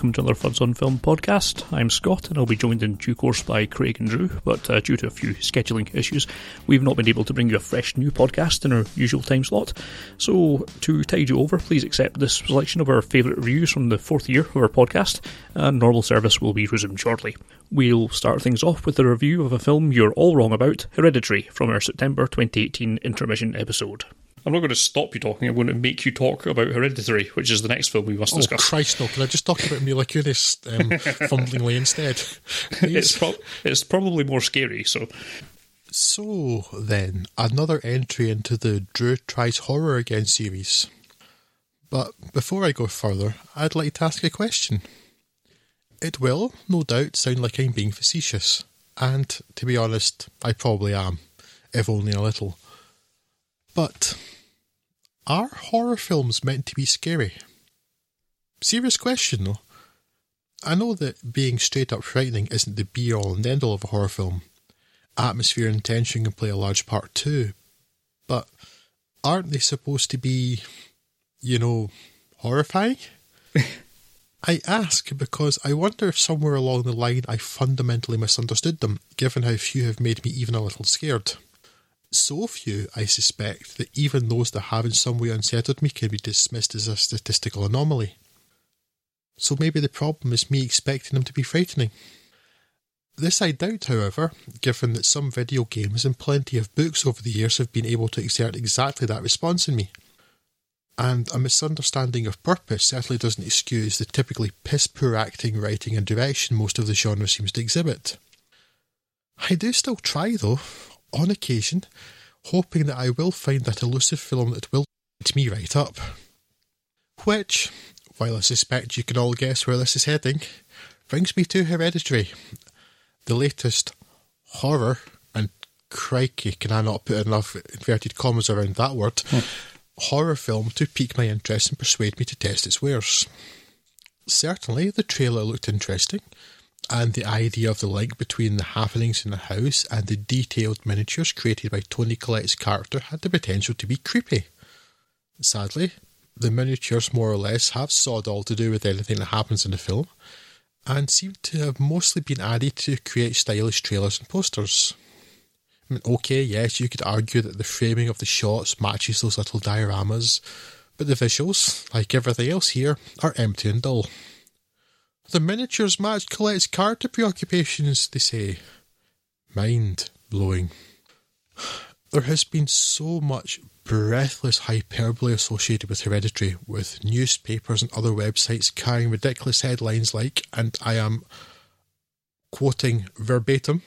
Welcome to another Fuds on Film podcast. I'm Scott and I'll be joined in due course by Craig and Drew, but uh, due to a few scheduling issues, we've not been able to bring you a fresh new podcast in our usual time slot. So, to tide you over, please accept this selection of our favourite reviews from the fourth year of our podcast, and normal service will be resumed shortly. We'll start things off with a review of a film you're all wrong about, Hereditary, from our September 2018 intermission episode. I'm not going to stop you talking. I'm going to make you talk about Hereditary, which is the next film we must Oh discuss. Christ, no! Can I just talk about Mila Kunis um, fumblingly instead? it's, pro- it's probably more scary. So, So then, another entry into the Drew Tries Horror Again series. But before I go further, I'd like to ask a question. It will, no doubt, sound like I'm being facetious, and to be honest, I probably am, if only a little. But are horror films meant to be scary? Serious question, though. I know that being straight up frightening isn't the be all and end all of a horror film. Atmosphere and tension can play a large part too. But aren't they supposed to be, you know, horrifying? I ask because I wonder if somewhere along the line I fundamentally misunderstood them, given how few have made me even a little scared. So few, I suspect, that even those that have in some way unsettled me can be dismissed as a statistical anomaly. So maybe the problem is me expecting them to be frightening. This I doubt, however, given that some video games and plenty of books over the years have been able to exert exactly that response in me. And a misunderstanding of purpose certainly doesn't excuse the typically piss poor acting, writing, and direction most of the genre seems to exhibit. I do still try, though, on occasion, hoping that I will find that elusive film that will eat me right up. Which, while I suspect you can all guess where this is heading, brings me to Hereditary, the latest horror, and crikey, can I not put enough inverted commas around that word, hmm. horror film to pique my interest and persuade me to test its wares. Certainly, the trailer looked interesting, and the idea of the link between the happenings in the house and the detailed miniatures created by Toni Collette's character had the potential to be creepy. Sadly, the miniatures more or less have sod all to do with anything that happens in the film, and seem to have mostly been added to create stylish trailers and posters. I mean, okay, yes, you could argue that the framing of the shots matches those little dioramas, but the visuals, like everything else here, are empty and dull. The miniatures match Collette's character preoccupations, they say. Mind blowing. There has been so much breathless hyperbole associated with Hereditary, with newspapers and other websites carrying ridiculous headlines like, and I am quoting verbatim,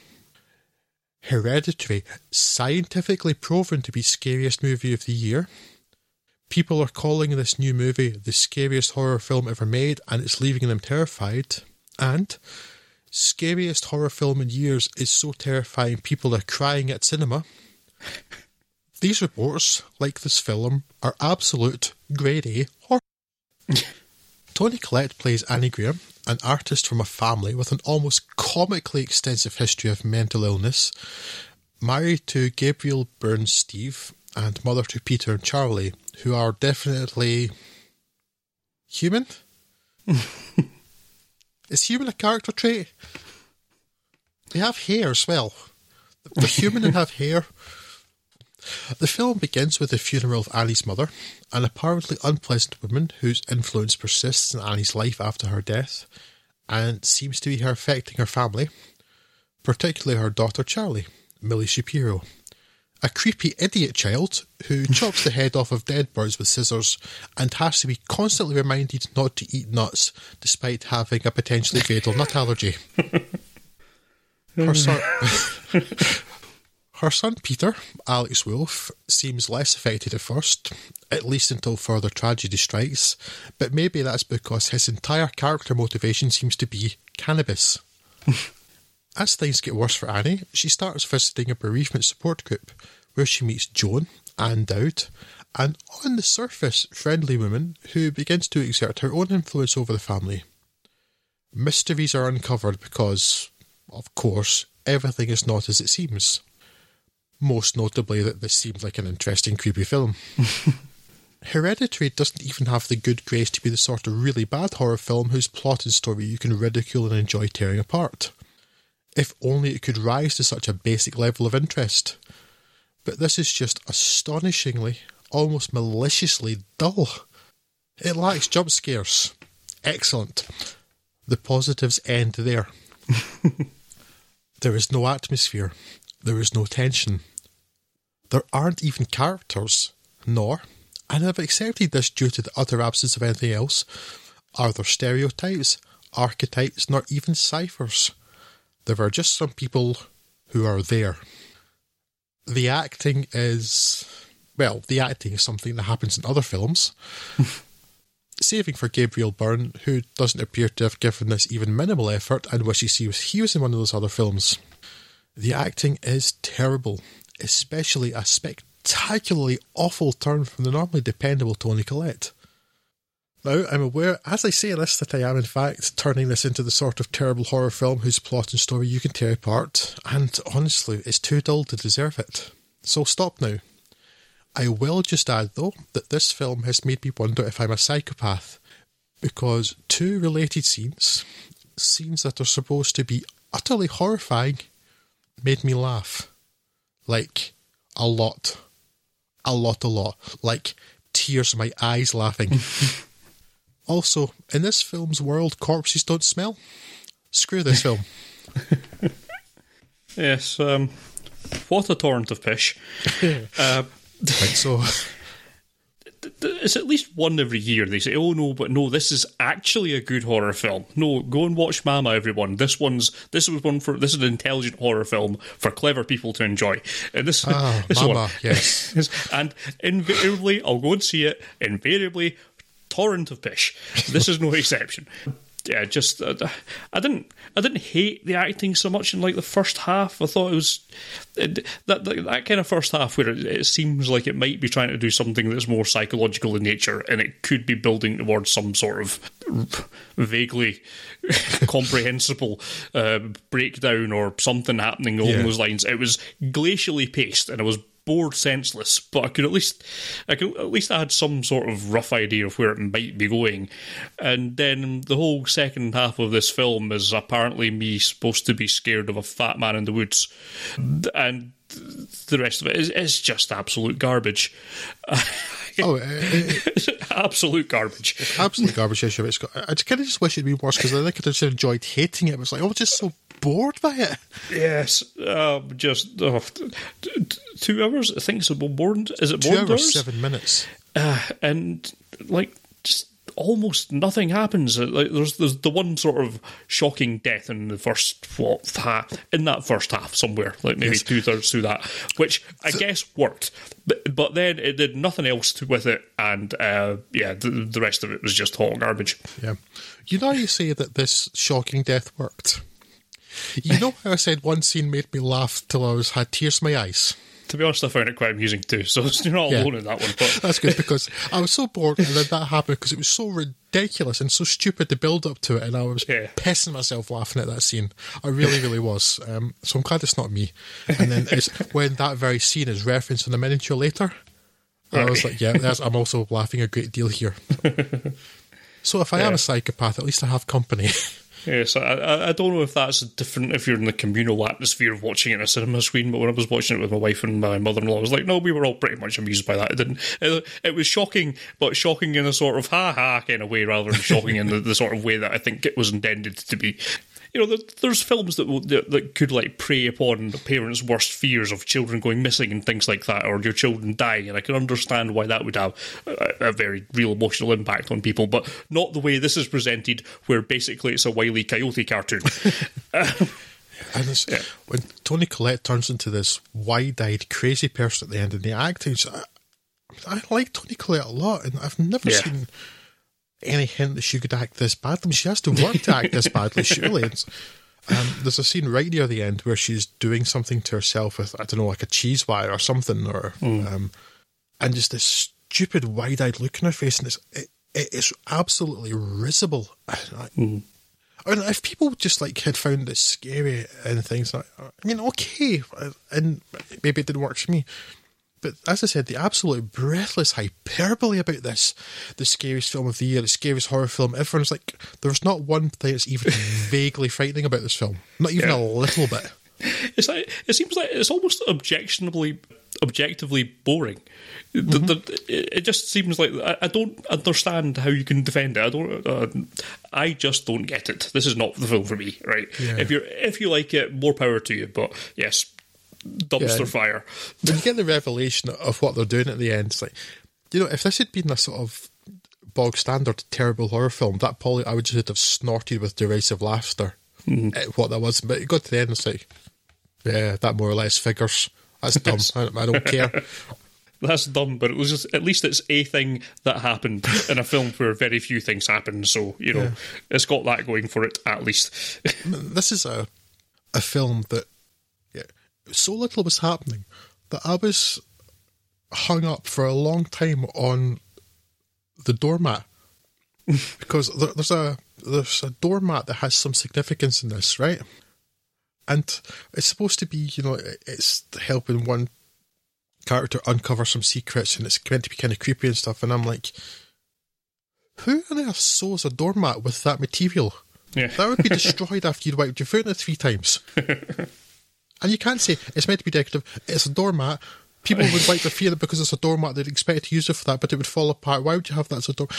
Hereditary, scientifically proven to be scariest movie of the year. People are calling this new movie the scariest horror film ever made, and it's leaving them terrified. And scariest horror film in years is so terrifying people are crying at cinema. These reports, like this film, are absolute grade A horror. Toni Collette plays Annie Graham, an artist from a family with an almost comically extensive history of mental illness, married to Gabriel Byrne's Steve, and mother to Peter and Charlie, who are definitely human. Is human a character trait? They have hair as well. They're human and have hair. The film begins with the funeral of Annie's mother, an apparently unpleasant woman whose influence persists in Annie's life after her death, and seems to be affecting her family, particularly her daughter Charlie, Millie Shapiro, a creepy idiot child who chops the head off of dead birds with scissors and has to be constantly reminded not to eat nuts despite having a potentially fatal nut allergy. Oh, her son, her son Peter, Alex Wolff, seems less affected at first, at least until further tragedy strikes, but maybe that's because his entire character motivation seems to be cannabis. As things get worse for Annie, she starts visiting a bereavement support group where she meets Joan, Ann Dowd, an on the surface friendly woman who begins to exert her own influence over the family. Mysteries are uncovered because, of course, everything is not as it seems. Most notably, that this seems like an interesting, creepy film. Hereditary doesn't even have the good grace to be the sort of really bad horror film whose plot and story you can ridicule and enjoy tearing apart. If only it could rise to such a basic level of interest. But this is just astonishingly, almost maliciously dull. It lacks jump scares. Excellent. The positives end there. there is no atmosphere. There is no tension. There aren't even characters, nor, and I've accepted this due to the utter absence of anything else, are there stereotypes, archetypes, nor even ciphers. There are just some people who are there. The acting is. Well, the acting is something that happens in other films. Saving for Gabriel Byrne, who doesn't appear to have given this even minimal effort and wishes he was, he was in one of those other films. The acting is terrible, especially a spectacularly awful turn from the normally dependable Toni Collette. Now, I'm aware, as I say this, that I am in fact turning this into the sort of terrible horror film whose plot and story you can tear apart, and honestly, it's too dull to deserve it. So stop now. I will just add, though, that this film has made me wonder if I'm a psychopath, because two related scenes, scenes that are supposed to be utterly horrifying, made me laugh. Like, a lot. A lot, a lot. Like, tears in my eyes laughing. also, in this film's world, corpses don't smell. Screw this film. yes, um, what a torrent of pish. uh, Right, so it's at least one every year they say, "Oh no, but no, this is actually a good horror film." No, go and watch Mama, everyone. This one's this was one for this is an intelligent horror film for clever people to enjoy. And this, ah, this Mama, one, yes, and invariably, I'll go and see it. Invariably, torrent of pish. This is no exception yeah, just uh, I didn't I didn't hate the acting so much in like the first half. I thought it was it, that, that, that kind of first half where it, it, seems like it might be trying to do something that's more psychological in nature, and it could be building towards some sort of vaguely comprehensible uh, breakdown or something happening along yeah. those lines. It was glacially paced, and it was bored senseless, but I could at least I could at least I had some sort of rough idea of where it might be going. And then the whole second half of this film is apparently me supposed to be scared of a fat man in the woods. And the rest of it is, is just absolute garbage. oh, it, it, uh, uh, absolute garbage. Absolute garbage issue. It's got, I kind of just wish it'd been worse because I think I just enjoyed hating it. It was like, oh, it's just so bored by it. Yes, um, just oh, t- t- two hours. I think it's about bored. Is it two hours, hours? Seven minutes. Uh, and like just almost nothing happens. Uh, like there's there's the one sort of shocking death in the first what half in that first half somewhere, like maybe yes. two thirds through that, which I so, guess worked. But but then it did nothing else to, with it, and uh, yeah, the, the rest of it was just hot garbage. Yeah, you know, you say that this shocking death worked. You know how I said one scene made me laugh till I was had tears in my eyes? To be honest, I found it quite amusing too, so you're not yeah. alone in that one. But. That's good because I was so bored and then that happened because it was so ridiculous and so stupid to build up to it, and I was yeah. pissing myself laughing at that scene. I really, really was. Um, so I'm glad it's not me. And then it's when that very scene is referenced in a miniature later. Right. I was like, yeah, I'm also laughing a great deal here. So if I yeah. am a psychopath, at least I have company. Yes, I, I don't know if that's different if you're in the communal atmosphere of watching it in a cinema screen, but when I was watching it with my wife and my mother in law, I was like, no, we were all pretty much amused by that. It didn't. It, it was shocking, but shocking in a sort of ha ha kind of way rather than shocking in the, the sort of way that I think it was intended to be you know, there's films that, will, that, that could like prey upon the parents' worst fears of children going missing and things like that, or your children dying, and I can understand why that would have a, a very real emotional impact on people, but not the way this is presented, where basically it's a wily coyote cartoon. And yeah. when Toni Collette turns into this wide-eyed, crazy person at the end, and the acting, I, I like Toni Collette a lot, and I've never yeah. seen any hint that she could act this badly. I mean, she has to work to act this badly, surely. Um, there's a scene right near the end where she's doing something to herself with, I don't know, like a cheese wire or something, or mm. um, and just this stupid wide-eyed look in her face, and it's it, it is absolutely risible. I, mm. I mean, if people just like had found it scary and things like, I mean, okay, and maybe it didn't work for me, but as I said, the absolute breathless hyperbole about this, the scariest film of the year, the scariest horror film, everyone's like, there's not one thing that's even vaguely frightening about this film. Not even Yeah. a little bit. It's like it seems like it's almost objectionably, objectively boring. The- the- it it just seems like I, I don't understand how you can defend it. I don't. Uh, I just don't get it. This is not the film for me. Right? Yeah. If you're if you like it, more power to you. But yes, dumpster Yeah. fire. when you get the revelation of what they're doing at the end, it's like, you know, if this had been a sort of bog standard terrible horror film, that probably I would just have snorted with derisive laughter mm-hmm. at what that was. But it got to the end, it's like, yeah, that more or less figures. That's dumb. I, I don't care. That's dumb, but it was just at least it's a thing that happened in a film where very few things happen. So you know, Yeah. it's got that going for it at least. this is a a film that so little was happening that I was hung up for a long time on the doormat because there, there's a there's a doormat that has some significance in this, right? And it's supposed to be, you know, it's helping one character uncover some secrets, and it's meant to be kind of creepy and stuff. And I'm like, who on earth sews a doormat with that material? yeah, That would be destroyed after you'd wiped your foot in it three times. and you can't say it's meant to be decorative. It's a doormat. People would like to in it because it's a doormat. They'd expect to use it for that, but it would fall apart. Why would you have that as a door?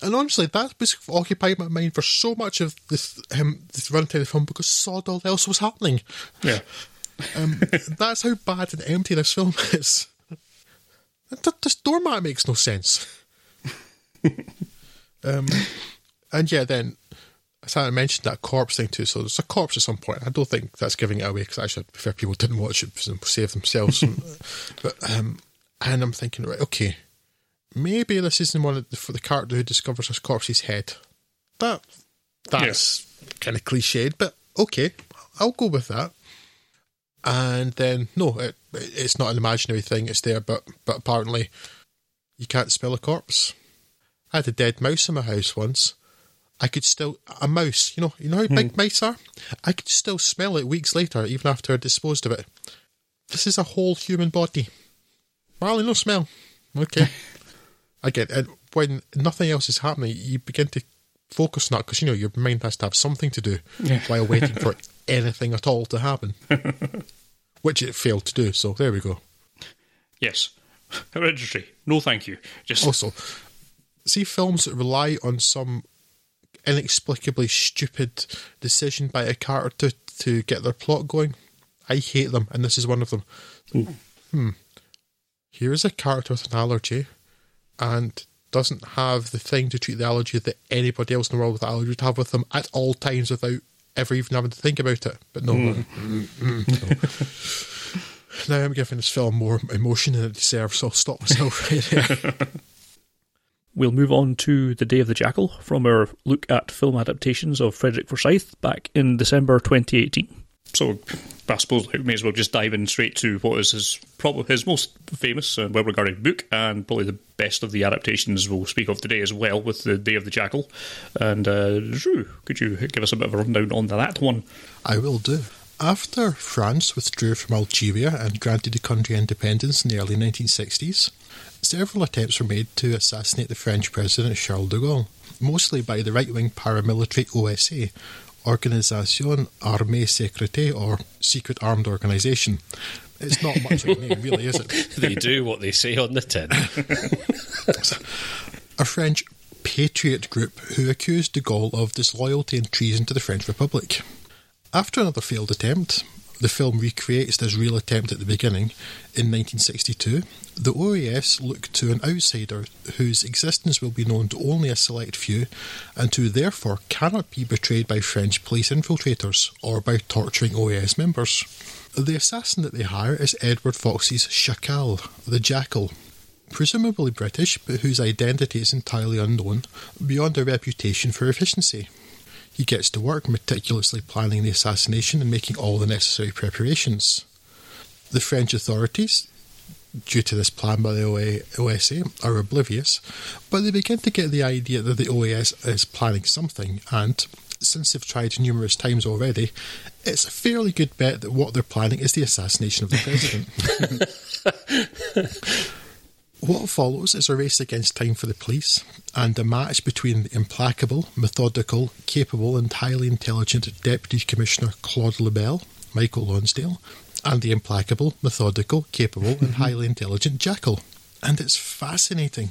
And honestly, that was occupied my mind for so much of this um, this runtime of the film because sod all else was happening. yeah. Um, that's how bad and empty this film is. Th- This doormat makes no sense. um, and yeah, then I mentioned that corpse thing too. So there's a corpse at some point. I don't think that's giving it away because I should prefer people didn't watch it and save themselves. but um, and I'm thinking, right, okay, maybe this isn't one of the, for the character who discovers his corpse's head. That that's kind of cliched, but okay, I'll go with that. And then no, it, it's not an imaginary thing. It's there, but but apparently you can't smell a corpse. I had a dead mouse in my house once. I could still a mouse. You know, you know how big hmm. mice are. I could still smell it weeks later, even after I disposed of it. This is a whole human body. Well, no smell. Okay. Again, and when nothing else is happening, you begin to focus on that because you know your mind has to have something to do Yeah. while waiting for anything at all to happen, which it failed to do. So there we go. Yes. Hereditary. No, thank you. Just Also, see films that rely on some inexplicably stupid decision by a character to, to get their plot going. I hate them, and this is one of them. Hmm. Here is a character with an allergy and doesn't have the thing to treat the allergy that anybody else in the world with allergy would have with them at all times without ever even having to think about it. But no. Mm, mm, no. now I'm giving this film more emotion than it deserves, so I'll stop myself right there. We'll move on to The Day of the Jackal from our look at film adaptations of Frederick Forsyth back in December 2018. So, I suppose we may as well just dive in straight to what is his probably his most famous and well regarded book, and probably the best of the adaptations we'll speak of today as well, with The Day of the Jackal. And, uh, Drew, could you give us a bit of a rundown on that one? I will do. After France withdrew from Algeria and granted the country independence in the early 1960s, several attempts were made to assassinate the French president Charles de Gaulle, mostly by the right wing paramilitary OSA, Organisation Armée Secrète, or Secret Armed Organisation. It's not much of a name, really, is it? they do what they say on the tin. a French patriot group who accused de Gaulle of disloyalty and treason to the French Republic. After another failed attempt, the film recreates this real attempt at the beginning in 1962. The OAS look to an outsider whose existence will be known to only a select few and who therefore cannot be betrayed by French police infiltrators or by torturing OAS members. The assassin that they hire is Edward Fox's Chacal, the Jackal, presumably British, but whose identity is entirely unknown, beyond a reputation for efficiency. He gets to work meticulously planning the assassination and making all the necessary preparations. The French authorities due to this plan by the OSA are oblivious, but they begin to get the idea that the OAS is planning something, and since they've tried numerous times already, it's a fairly good bet that what they're planning is the assassination of the president. what follows is a race against time for the police and a match between the implacable, methodical, capable, and highly intelligent Deputy Commissioner Claude Lebel, Michael Lonsdale, and the implacable, methodical, capable, and mm-hmm. highly intelligent Jackal. And it's fascinating.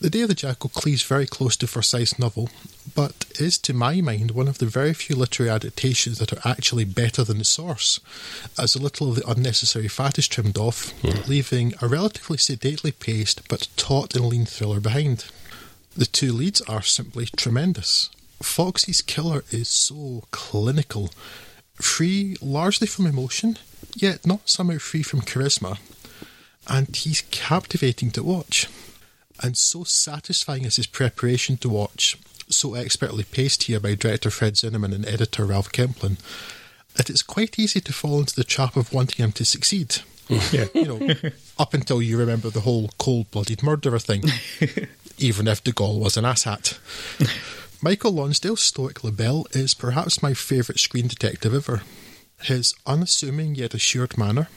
The Day of the Jackal cleaves very close to Forsyth's novel, but is, to my mind, one of the very few literary adaptations that are actually better than the source, as a little of the unnecessary fat is trimmed off, mm. leaving a relatively sedately paced but taut and lean thriller behind. The two leads are simply tremendous. Foxy's killer is so clinical, free largely from emotion, yet not somehow free from charisma, and he's captivating to watch and so satisfying is his preparation to watch, so expertly paced here by director Fred Zinnemann and editor Ralph Kemplen, that it's quite easy to fall into the trap of wanting him to succeed. Yeah. you know, up until you remember the whole cold blooded murderer thing, even if De Gaulle was an asshat. Michael Lonsdale's stoic Lebel is perhaps my favourite screen detective ever. His unassuming yet assured manner,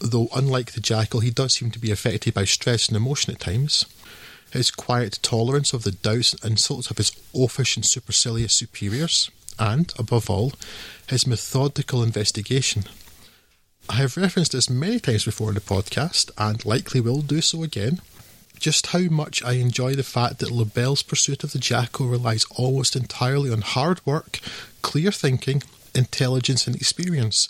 though unlike the jackal, he does seem to be affected by stress and emotion at times, his quiet tolerance of the doubts and insults of his oafish and supercilious superiors, and, above all, his methodical investigation. I have referenced this many times before in the podcast, and likely will do so again. Just how much I enjoy the fact that Lebel's pursuit of the Jackal relies almost entirely on hard work, clear thinking, intelligence, and experience,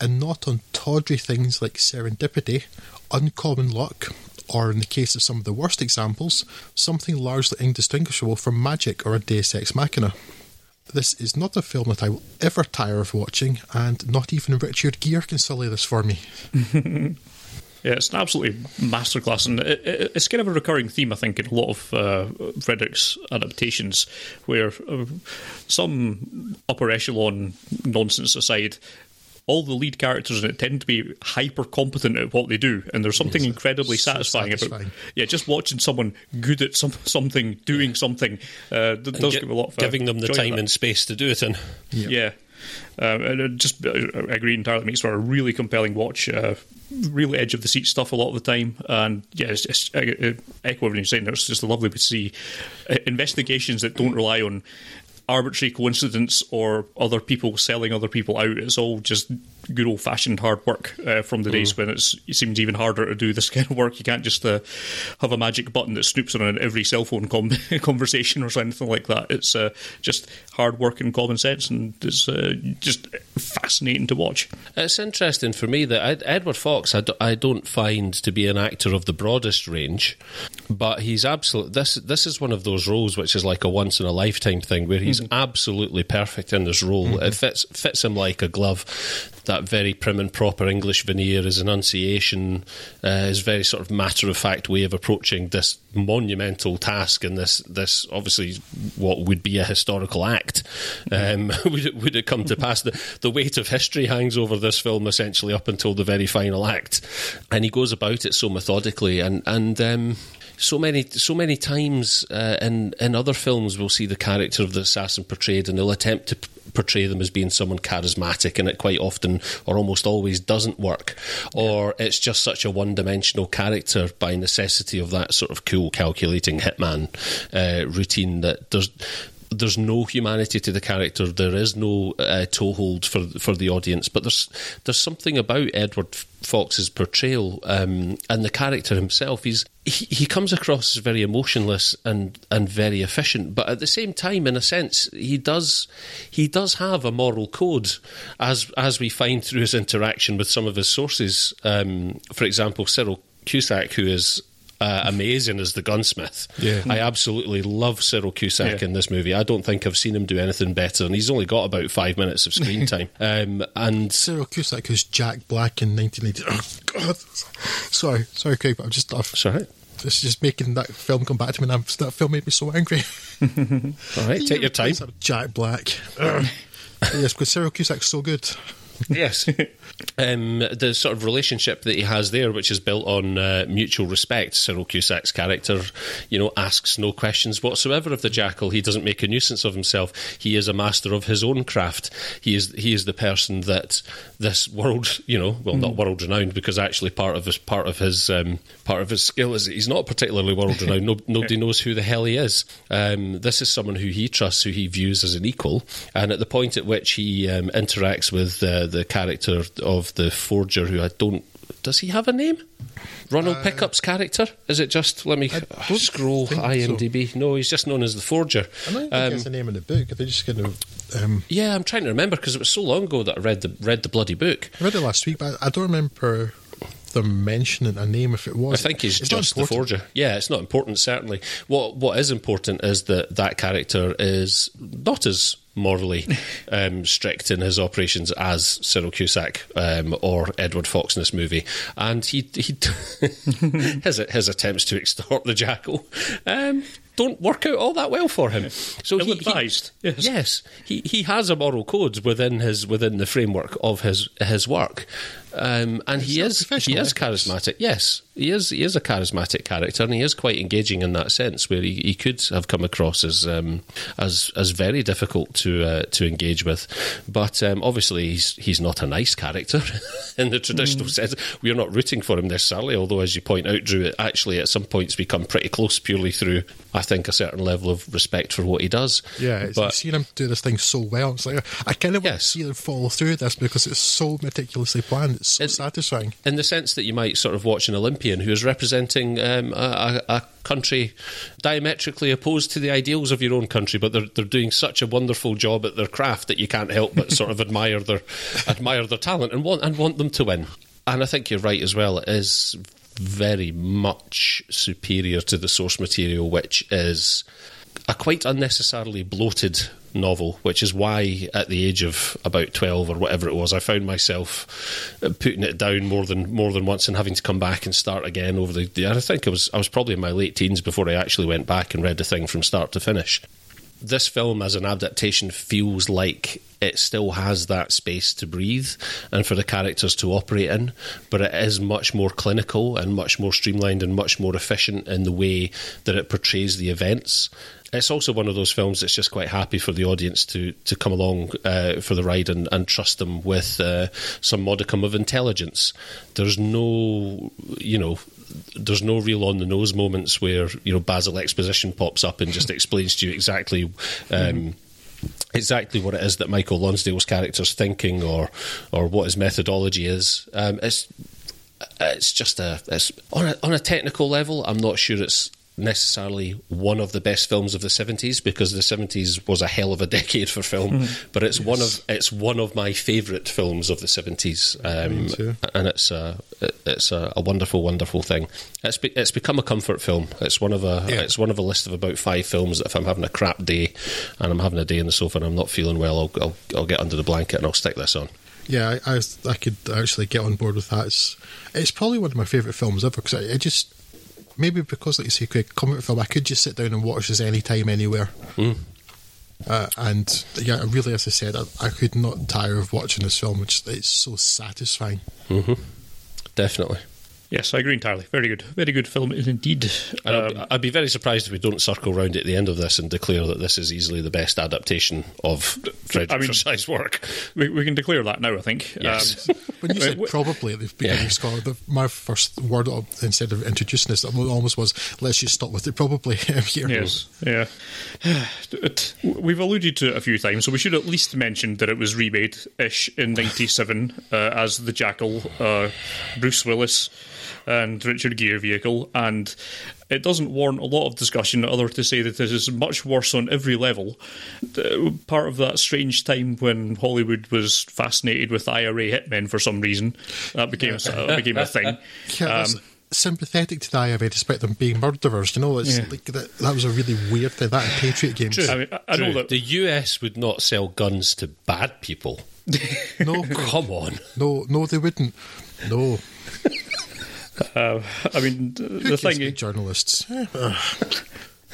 and not on tawdry things like serendipity, uncommon luck, or in the case of some of the worst examples, something largely indistinguishable from magic or a deus ex machina. This is not a film that I will ever tire of watching, and not even Richard Gere can sully this for me. Yeah, it's an absolutely masterclass, and it, it, it's kind of a recurring theme, I think, in a lot of uh, Frederick's adaptations, where uh, some upper echelon nonsense aside, all the lead characters in it tend to be hyper competent at what they do, and there's something yes, incredibly so satisfying, satisfying, about yeah, just watching someone good at some, something, doing something. Uh, does get, give a lot of giving them the time and space to do it in. Yep. Yeah. Um, and I just I agree entirely. Makes for a really compelling watch. Uh, really edge of the seat stuff a lot of the time, and yeah, it's, it's uh, uh echo everything you're saying. It's just lovely to see uh, investigations that don't rely on arbitrary coincidence or other people selling other people out. It's all just good old fashioned hard work uh, from the days mm. when it seems even harder to do this kind of work. You can't just uh, have a magic button that snoops on every cell phone com- conversation or anything like that. It's uh, just hard work and common sense, and it's uh, just fascinating to watch. It's interesting for me that Edward Fox I d- I don't find to be an actor of the broadest range, but he's absolutely this. This is one of those roles which is like a once in a lifetime thing where he's mm-hmm. absolutely perfect in this role. Mm-hmm. It fits fits him like a glove that very prim and proper English veneer, his enunciation, uh, his very sort of matter of fact way of approaching this monumental task and this this obviously what would be a historical act. Um, would, it, would it come to pass? The, the weight of history hangs over this film essentially up until the very final act, and he goes about it so methodically and and. Um, so many so many times uh, in in other films we'll see the character of the assassin portrayed and they'll attempt to portray them as being someone charismatic, and it quite often or almost always doesn't work, or it's just such a one dimensional character by necessity of that sort of cool, calculating hitman uh, routine that there's there's no humanity to the character. There is no uh, toehold for for the audience. But there's there's something about Edward Fox's portrayal um, and the character himself. He's he, he comes across as very emotionless and and very efficient, but at the same time, in a sense, he does he does have a moral code, as as we find through his interaction with some of his sources. Um, for example, Cyril Cusack, who is uh, amazing as the gunsmith. Yeah. I absolutely love Cyril Cusack yeah. in this movie. I don't think I've seen him do anything better, and he's only got about five minutes of screen time. Um, and Cyril Cusack is Jack Black in 1980. Oh God, sorry, sorry, Craig, but I'm just off. Sorry. It's just making that film come back to me, and that film made me so angry. All right, take your time. Jack Black. yes, because Cyril Cusack's so good. Yes. Um, the sort of relationship that he has there, which is built on uh, mutual respect. Cyril Cusack's character, you know, asks no questions whatsoever of the jackal. He doesn't make a nuisance of himself. He is a master of his own craft. He is he is the person that this world, you know, well, not world renowned because actually part of his part of his um, part of his skill is he's not particularly world renowned. No, nobody knows who the hell he is. Um, this is someone who he trusts, who he views as an equal, and at the point at which he um, interacts with uh, the character of the forger, who I don't. Does he have a name? Ronald Pickup's character? Is it just? Let me scroll think so. IMDb. No, he's just known as the forger. I don't think Um, that's the name of the book. They just kind of. Um, yeah, I'm trying to remember because it was so long ago that I read the read the bloody book. I read it last week, but I don't remember them mentioning a name if it was. I think he's It's just the forger. Yeah, it's not important. Certainly, what what is important is that that character is not as morally um, strict in his operations as Cyril Cusack um, or Edward Fox in this movie, and he he his his attempts to extort the jackal um, don't work out all that well for him. So he, he- Ill-advised, yes. yes, he he has a moral code within his within the framework of his his work. Um, and he is he is charismatic. Yes, he is. He is a charismatic character, and he is quite engaging in that sense. Where he, he could have come across as um, as as very difficult to uh, to engage with, but um, obviously he's he's not a nice character in the traditional sense. We are not rooting for him necessarily, although as you point out, Drew, it actually at some points become pretty close purely through I think a certain level of respect for what he does. Yeah, it's, but you've seen him do this thing so well. It's like I kind of want Yes. to see him follow through this because it's so meticulously planned. It's so satisfying. in the sense that you might sort of watch an Olympian who is representing um, a, a, a country diametrically opposed to the ideals of your own country, but they're they're doing such a wonderful job at their craft that you can't help but sort of admire their admire their talent and want and want them to win. And I think you're right as well. It is very much superior to the source material, which is a quite unnecessarily bloated novel, which is why at the age of about twelve or whatever it was, I found myself putting it down more than more than once and having to come back and start again over the. the I think I was I was probably in my late teens before I actually went back and read the thing from start to finish. This film, as an adaptation, feels like it still has that space to breathe and for the characters to operate in, but it is much more clinical and much more streamlined and much more efficient in the way that it portrays the events. It's also one of those films that's just quite happy for the audience to to come along uh, for the ride and, and trust them with uh, some modicum of intelligence. There's no, you know, there's no real on the nose moments where you know Basil exposition pops up and just explains to you exactly. Um, Exactly what it is that Michael Lonsdale's character's thinking, or or what his methodology is. Um, it's it's just a it's on a on a technical level. I'm not sure it's necessarily one of the best films of the 70s because the 70s was a hell of a decade for film but it's one of it's one of my favorite films of the 70s um, and it's a it's a, a wonderful wonderful thing. It's be, it's become a comfort film. It's one of a Yeah. it's one of a list of about five films that if I'm having a crap day and I'm having a day in the sofa and I'm not feeling well I'll, I'll, I'll get under the blanket and I'll stick this on. Yeah, I, I, I could actually get on board with that. It's, it's probably one of my favourite films ever because I, I just maybe because like you say, Craig, comfort film, I could just sit down and watch this anytime, anywhere. Uh, and yeah, really, as I said, I, I could not tire of watching this film. Which it's so satisfying. definitely Yes, I agree entirely. Very good. Very good film indeed. Um, I'd, I'd be very surprised if we don't circle round at the end of this and declare that this is easily the best adaptation of Frederick I mean- Forsyth's work. we, we can declare that now, I think. Yes. Um, When you said probably at the beginning, Yeah. Scott, the, my first word of- instead of introducing this almost was, "Let's just stop with it." Probably here. Yes, yeah. We've alluded to it a few times, so we should at least mention that it was remade ish in '97 uh, as the Jackal, uh, Bruce Willis, and Richard Gere vehicle, and it doesn't warrant a lot of discussion other to say that it is much worse on every level. Part of that strange time when Hollywood was fascinated with IRA hitmen for some reason, that became that became a thing. Yeah, Um, sympathetic to the IRA despite them being murderers. You know, it's Yeah. like that, that was a really weird thing. That and Patriot games. I mean, I, I know that the US would not sell guns to bad people. No, Come on. no, no, they wouldn't. No, Uh, I mean, the thing journalists. Eh.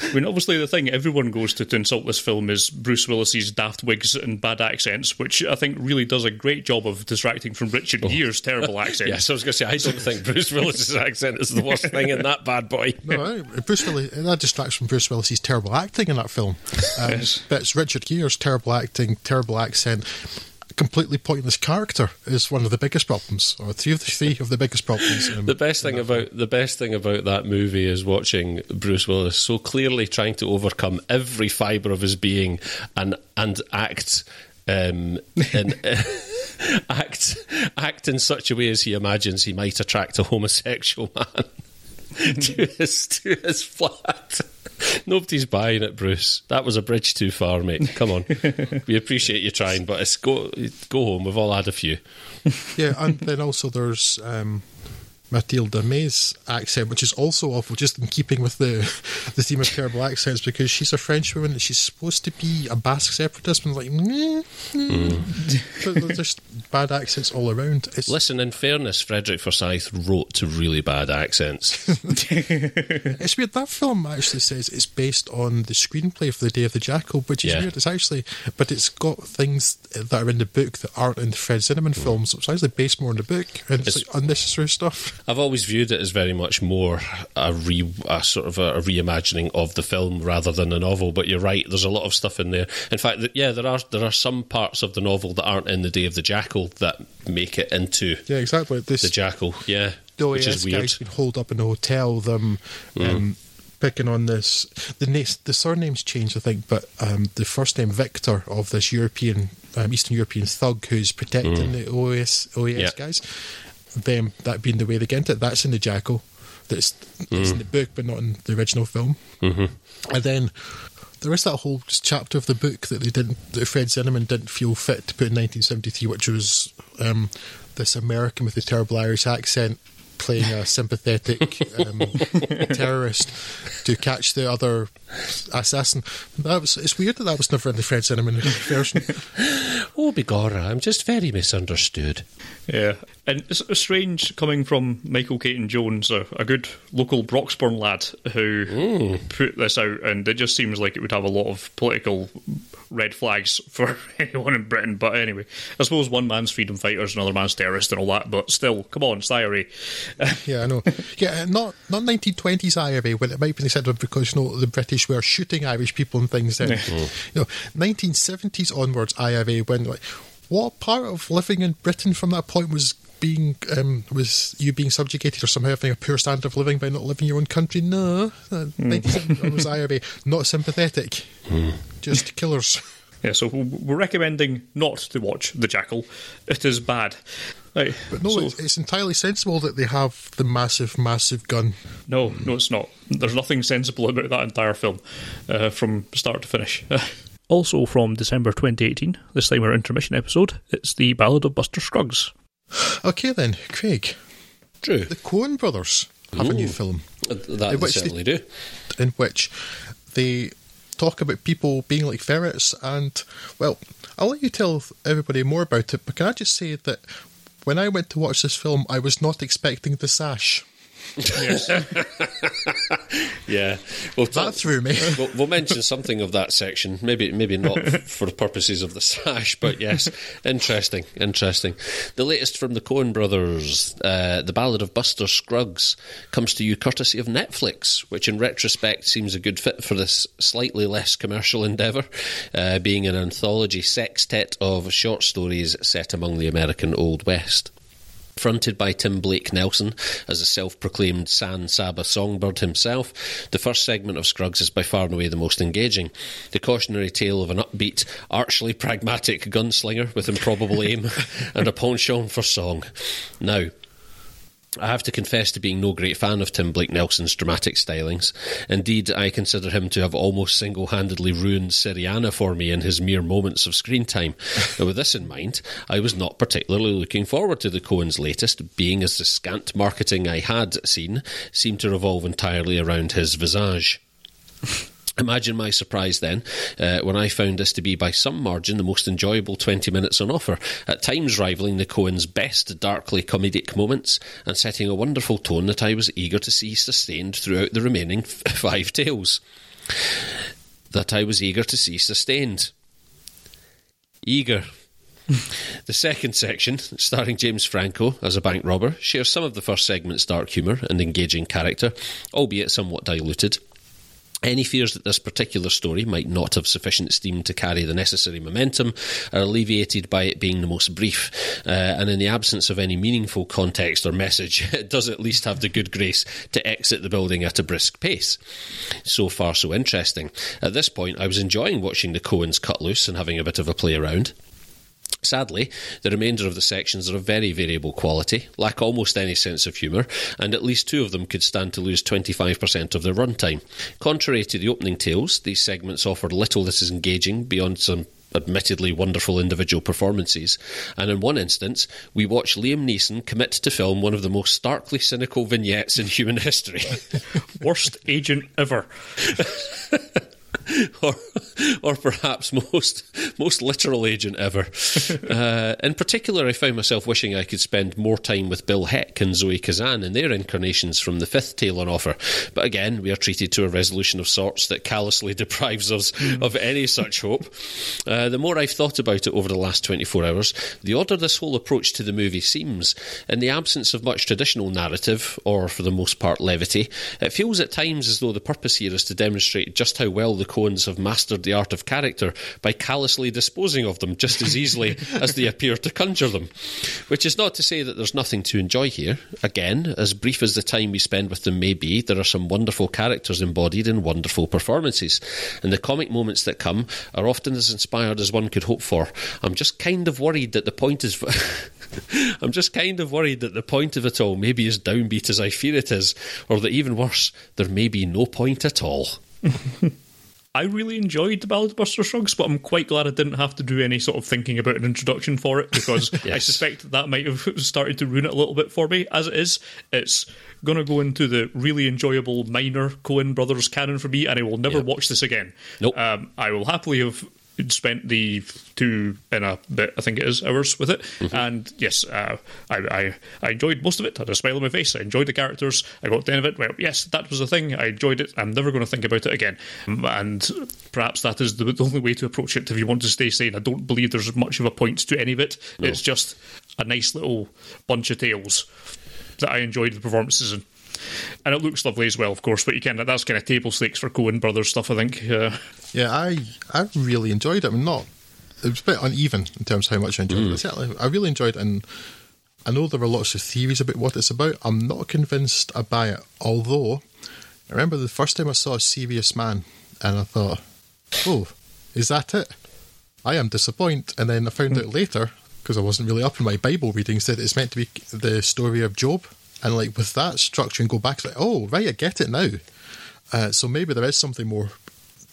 I mean, obviously, the thing everyone goes to to insult this film is Bruce Willis's daft wigs and bad accents, which I think really does a great job of distracting from Richard Gere's terrible accent. Yes, I was going to say, I don't think Bruce Willis's accent is the worst thing in that bad boy. No, Bruce Willis that distracts from Bruce Willis's terrible acting in that film. Um, Yes. But it's Richard Gere's terrible acting, terrible accent, completely pointless character is one of the biggest problems, or three of the three of the biggest problems. The best thing about the best thing about that movie is watching Bruce Willis so clearly trying to overcome every fibre of his being and and act um, and act act in such a way as he imagines he might attract a homosexual man to his to his flat. Nobody's buying it, Bruce. That was a bridge too far, mate. Come on, we appreciate you trying, but it's go go home. We've all had a few. yeah, and then also there's um, Mathilda May's accent, which is also awful, just in keeping with the the theme of terrible accents, because she's a French woman and she's supposed to be a Basque separatist, and like, mm, mm. mm. meh, meh. there's just bad accents all around. It's, Listen, in fairness, Frederick Forsyth wrote to really bad accents. It's weird. That film actually says it's based on the screenplay for The Day of the Jackal, which is Yeah. weird. It's actually, but it's got things that are in the book that aren't in the Fred Zinnemann film, so it's actually based more on the book, and it's, It's- like unnecessary stuff. I've always viewed it as very much more a, re, a sort of a, a reimagining of the film rather than a novel. But you're right, there's a lot of stuff in there. In fact, th- yeah, there are there are some parts of the novel that aren't in the Day of the Jackal that make it into Yeah, exactly. This the Jackal. Yeah, the which is weird. guy's been holed up in a hotel. Them um, picking on this. The the surnames changed, I think, but um, the first name Victor of this European, um, Eastern European thug who's protecting the OAS OAS Yeah. guys. Them that being the way they get it. That's in the Jackal. That's it's in the book, but not in the original film. Mm-hmm. And then. There is that whole chapter of the book that they didn't, that Fred Zinnemann didn't feel fit to put in 1973, which was um, this American with a terrible Irish accent playing a sympathetic um, terrorist to catch the other assassin. That was it's weird that that was never in the Fred Zinnemann version. Oh, begorra, I'm just very misunderstood. Yeah, and it's it's strange coming from Michael Caton Jones, a, a good local Broxburn lad who mm. put this out, and it just seems like it would have a lot of political red flags for anyone in Britain. But anyway, I suppose one man's freedom fighters, another man's terrorist, and all that. But still, come on, it's IRA. Yeah, I know. Yeah, not not 1920s IRA when it might be said because you know the British were shooting Irish people and things. Then mm. Mm. you know 1970s onwards IRA when like what part of living in Britain from that point was being um, was you being subjugated or somehow having a poor standard of living by not living in your own country? No, 1970s onwards IRA not sympathetic, just killers. Yeah, so we're recommending not to watch The Jackal. It is bad. Right, But no, so- it's, it's entirely sensible that they have the massive, massive gun. No, no, it's not. There's nothing sensible about that entire film uh, from start to finish. also from December 2018, this time our intermission episode, it's the Ballad of Buster Scruggs. Okay, then, Craig, True. the Coen brothers have a new film. That they which they- certainly do. in which they talk about people being like ferrets. And, well, I'll let you tell everybody more about it, but can I just say that when I went to watch this film, I was not expecting the sash. Yes. Yeah. Well, That threw me. we'll, we'll mention something of that section. Maybe, maybe not f- for the purposes of the sash, but yes, interesting, interesting. The latest from the Coen Brothers, uh, the Ballad of Buster Scruggs, comes to you courtesy of Netflix, which, in retrospect, seems a good fit for this slightly less commercial endeavour, uh, being an anthology sextet of short stories set among the American Old West. Fronted by Tim Blake Nelson as a self proclaimed San Saba songbird himself, the first segment of Scruggs is by far and away the most engaging. The cautionary tale of an upbeat, archly pragmatic gunslinger with improbable aim and a penchant for song. Now, I have to confess to being no great fan of Tim Blake Nelson's dramatic stylings. Indeed, I consider him to have almost single handedly ruined Syriana for me in his mere moments of screen time. and with this in mind, I was not particularly looking forward to the Coens' latest, being as the scant marketing I had seen seemed to revolve entirely around his visage. Imagine my surprise then uh, when I found this to be by some margin the most enjoyable 20 minutes on offer, at times rivaling the Coens' best darkly comedic moments and setting a wonderful tone that I was eager to see sustained throughout the remaining f- five tales. that I was eager to see sustained. Eager. the second section, starring James Franco as a bank robber, shares some of the first segment's dark humour and engaging character, albeit somewhat diluted. Any fears that this particular story might not have sufficient steam to carry the necessary momentum are alleviated by it being the most brief, uh, and in the absence of any meaningful context or message, it does at least have the good grace to exit the building at a brisk pace. So far, so interesting. At this point, I was enjoying watching the Coens cut loose and having a bit of a play around. Sadly, the remainder of the sections are of very variable quality, lack almost any sense of humour, and at least two of them could stand to lose 25% of their runtime. Contrary to the opening tales, these segments offer little that is engaging beyond some admittedly wonderful individual performances. And in one instance, we watch Liam Neeson commit to film one of the most starkly cynical vignettes in human history. Worst agent ever. or, or perhaps most most literal agent ever. Uh, in particular, I found myself wishing I could spend more time with Bill Heck and Zoe Kazan in their incarnations from the fifth tale on offer. But again, we are treated to a resolution of sorts that callously deprives us of any such hope. Uh, the more I've thought about it over the last 24 hours, the odder this whole approach to the movie seems. In the absence of much traditional narrative, or for the most part levity, it feels at times as though the purpose here is to demonstrate just how well the Coens have mastered the art of character by callously disposing of them just as easily as they appear to conjure them. Which is not to say that there's nothing to enjoy here. Again, as brief as the time we spend with them may be, there are some wonderful characters embodied in wonderful performances. And the comic moments that come are often as inspired as one could hope for. I'm just kind of worried that the point is. I'm just kind of worried that the point of it all may be as downbeat as I fear it is, or that even worse, there may be no point at all. I really enjoyed the Ballad of Buster Scruggs, but I'm quite glad I didn't have to do any sort of thinking about an introduction for it because I suspect that might have started to ruin it a little bit for me. As it is, it's going to go into the really enjoyable minor Coen Brothers canon for me, and I will never Yeah. watch this again. Nope. Um, I will happily have spent the two and a bit, I think it is, hours with it. Mm-hmm. And yes, uh, I, I I enjoyed most of it. I had a smile on my face. I enjoyed the characters. I got to the end of it. Well, yes, that was the thing. I enjoyed it. I'm never going to think about it again. And perhaps that is the, the only way to approach it if you want to stay sane. I don't believe there's much of a point to any of it. It's just a nice little bunch of tales that I enjoyed the performances in. And it looks lovely as well, of course, but you can that's kind of table stakes for Coen Brothers stuff, I think. Uh, Yeah, I I really enjoyed it. I'm not. It was a bit uneven in terms of how much I enjoyed it. Certainly, I really enjoyed it, and I know there are lots of theories about what it's about. I'm not convinced I buy it. Although, I remember the first time I saw a serious man, and I thought, "Oh, is that it?" I am disappointed, and then I found out later because I wasn't really up in my Bible readings that it's meant to be the story of Job, and like with that structure and go back, like, oh right, I get it now. Uh, so maybe there is something more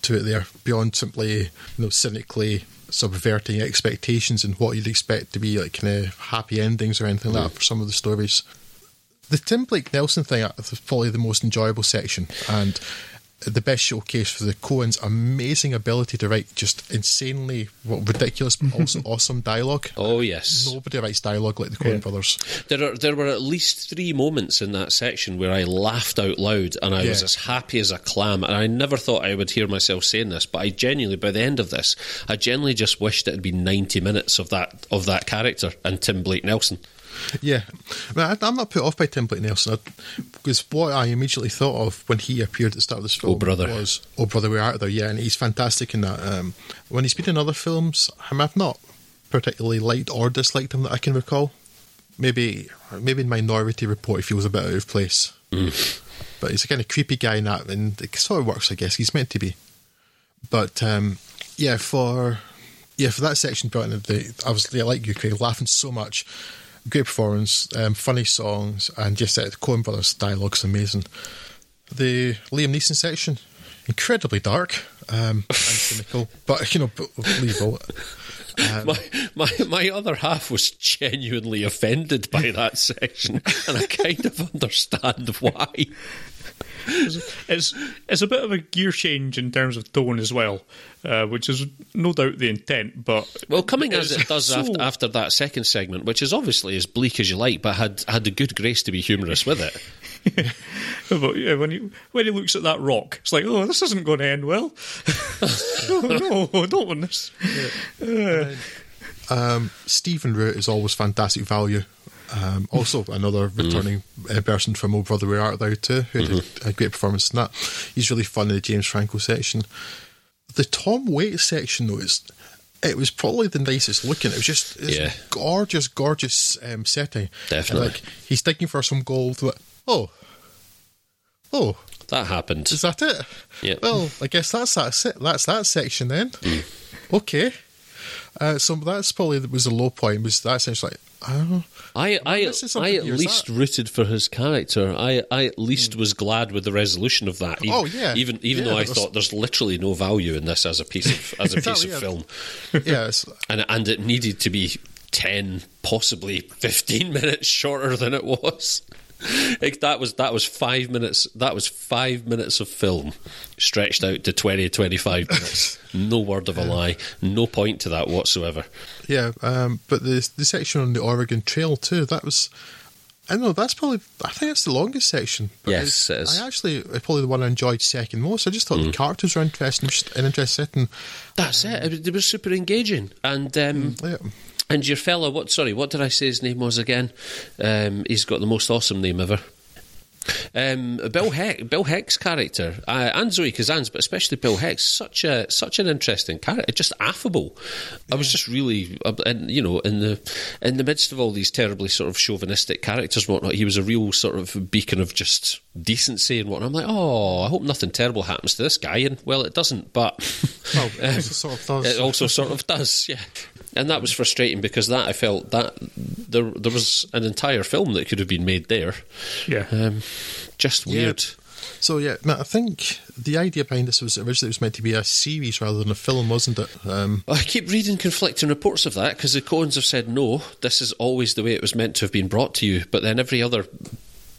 to it there beyond simply you know cynically subverting expectations and what you'd expect to be like kind of happy endings or anything like that for some of the stories. The Tim Blake Nelson thing uh, is probably the most enjoyable section and the best showcase for the Coens' amazing ability to write just insanely well, ridiculous but also awesome dialogue. Oh, yes. Nobody writes dialogue like the Coen brothers. There are there were at least three moments in that section where I laughed out loud and I was as happy as a clam. And I never thought I would hear myself saying this, but I genuinely, by the end of this, I genuinely just wished it had been ninety minutes of that of that character and Tim Blake Nelson. Yeah, I I'm not put off by Tim Blake Nelson because what I immediately thought of when he appeared at the start of this film oh, Brother. was "Oh Brother, Where Art Thou?" Yeah, and he's fantastic in that. Um, when he's been in other films, I've not particularly liked or disliked him that I can recall. Maybe, maybe in Minority Report, he feels a bit out of place. But he's a kind of creepy guy in that, and it sort of works, I guess. He's meant to be. But um, yeah, for yeah for that section, Brighton, the, obviously I was yeah, like you, Craig, laughing so much. Great performance, um, funny songs, and just uh, the Coen Brothers dialogue is amazing. The Liam Neeson section, incredibly dark um, and cynical, but you know, believable. Um, my, my my other half was genuinely offended by that section, and I kind of understand why. It's it's a bit of a gear change in terms of tone as well, uh, which is no doubt the intent. But Well, coming as it does so- after, after that second segment, which is obviously as bleak as you like, but had had the good grace to be humorous with it. but yeah, when he when he looks at that rock, it's like, oh, this isn't going to end well. oh, no, I don't want this. Um, Stephen Root is always fantastic value. Um, also, another returning uh, person from O Brother Where Art Thou too, who did a great performance in that. He's really fun in the James Franco section. The Tom Waits section, though, is it was probably the nicest looking. It was just it's Yeah. gorgeous, gorgeous um, setting. Definitely. And, like he's digging for some gold. but- Oh, oh, That happened. is that it? Yeah. Well, I guess that's that. Se- that's that section then. Mm. Okay. Uh, so that's probably was the low point. Was that essentially like, oh, I, I, I at least that. rooted for his character. I, I at least was glad with the resolution of that. Even, Oh, yeah. Even even Yeah, though I thought there's literally no value in this as a piece of as a piece Exactly, of yeah. film, yeah, and and it needed to be ten, possibly fifteen minutes shorter than it was. Like, that was that was five minutes. That was five minutes of film stretched out to 20, 25 minutes. no word of a lie. No point to that whatsoever. yeah. Um, but the the section on the Oregon Trail too. That was. I know that's probably. I think that's the longest section. but Yes, it is. Mm. I actually probably the one I enjoyed second most. I just thought the characters were interesting, an interesting setting. That's it. It it was super engaging, and um, Yeah. And your fella, what? Sorry, what did I say his name was again? Um, he's got the most awesome name ever. Um, Bill Heck, Bill Heck's character, uh, and Zoe Kazan's, but especially Bill Heck's, such a such an interesting character, just affable. I was just really, uh, and you know, in the in the midst of all these terribly sort of chauvinistic characters, and whatnot, he was a real sort of beacon of just decency and whatnot. I'm like, oh, I hope nothing terrible happens to this guy, and well, it doesn't, but Well, it also sort of does. it also sort of does, yeah. And that was frustrating because that I felt that there there was an entire film that could have been made there. Yeah. Um, just Yeah. weird. So yeah, no, I think the idea behind this was originally it was meant to be a series rather than a film, wasn't it? Um, I keep reading conflicting reports of that because the Coens have said no, this is always the way it was meant to have been brought to you. But then every other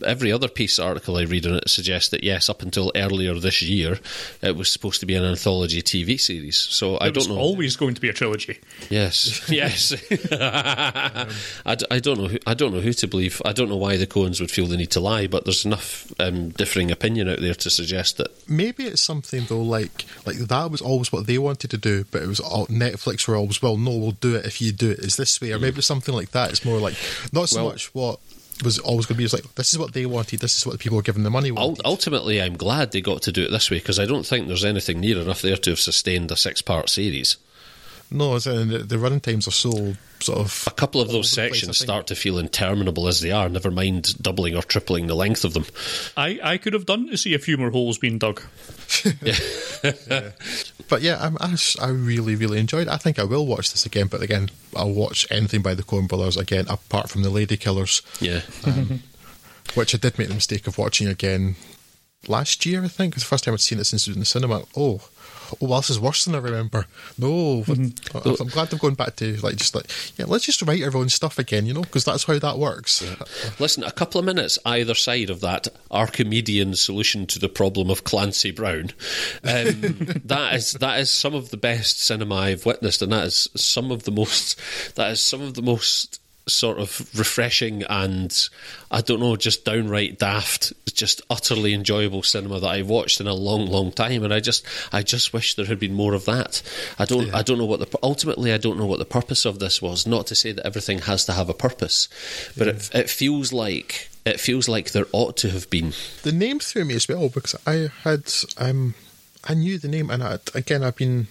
every other piece article I read on it suggests that yes, up until earlier this year, it was supposed to be an anthology TV series. So I it was don't know. always going to be a trilogy. Yes, yes. I, d- I don't know. Who, I don't know who to believe. I don't know why the Coens would feel the need to lie, but there's enough um, differing opinion out there to suggest that. maybe it's something though, like like that was always what they wanted to do, but it was all, Netflix were always well, no, we'll do it if you do it. Is this way, or maybe it's something like that. It's more like not so Well- much what was always going to be. It's like this is what they wanted. This is what the people were giving the money wanted. ultimately, I'm glad they got to do it this way because I don't think there's anything near enough there to have sustained a six-part series. No, it's, uh, the, the running times are so sort of. A couple of those over the place, sections start to feel interminable as they are. Never mind doubling or tripling the length of them. I, I could have done to see a few more holes being dug. Yeah, But yeah, I'm, I, s- I really, really enjoyed it. I think I will watch this again, but again, I'll watch anything by the Coen Brothers again, apart from the Lady Killers, Yeah, which I did make the mistake of watching again last year, I think. It's the first time I'd seen it since it was in the cinema. Oh, oh, well, this is worse than I remember. No, but I'm, I'm glad they've gone back to like just like yeah, let's just write our own stuff again, you know, because that's how that works. Listen, a couple of minutes either side of that Archimedean solution to the problem of Clancy Brown. Um, that is that is some of the best cinema I've witnessed, and that is some of the most that is some of the most sort of refreshing and I don't know, just downright daft, just utterly enjoyable cinema that I've watched in a long, long time. And I just, I just wish there had been more of that. I don't, I don't know what the ultimately, I don't know what the purpose of this was. Not to say that everything has to have a purpose, but it, it feels like it feels like there ought to have been. the name threw me as well because I had um I knew the name and I, again I've been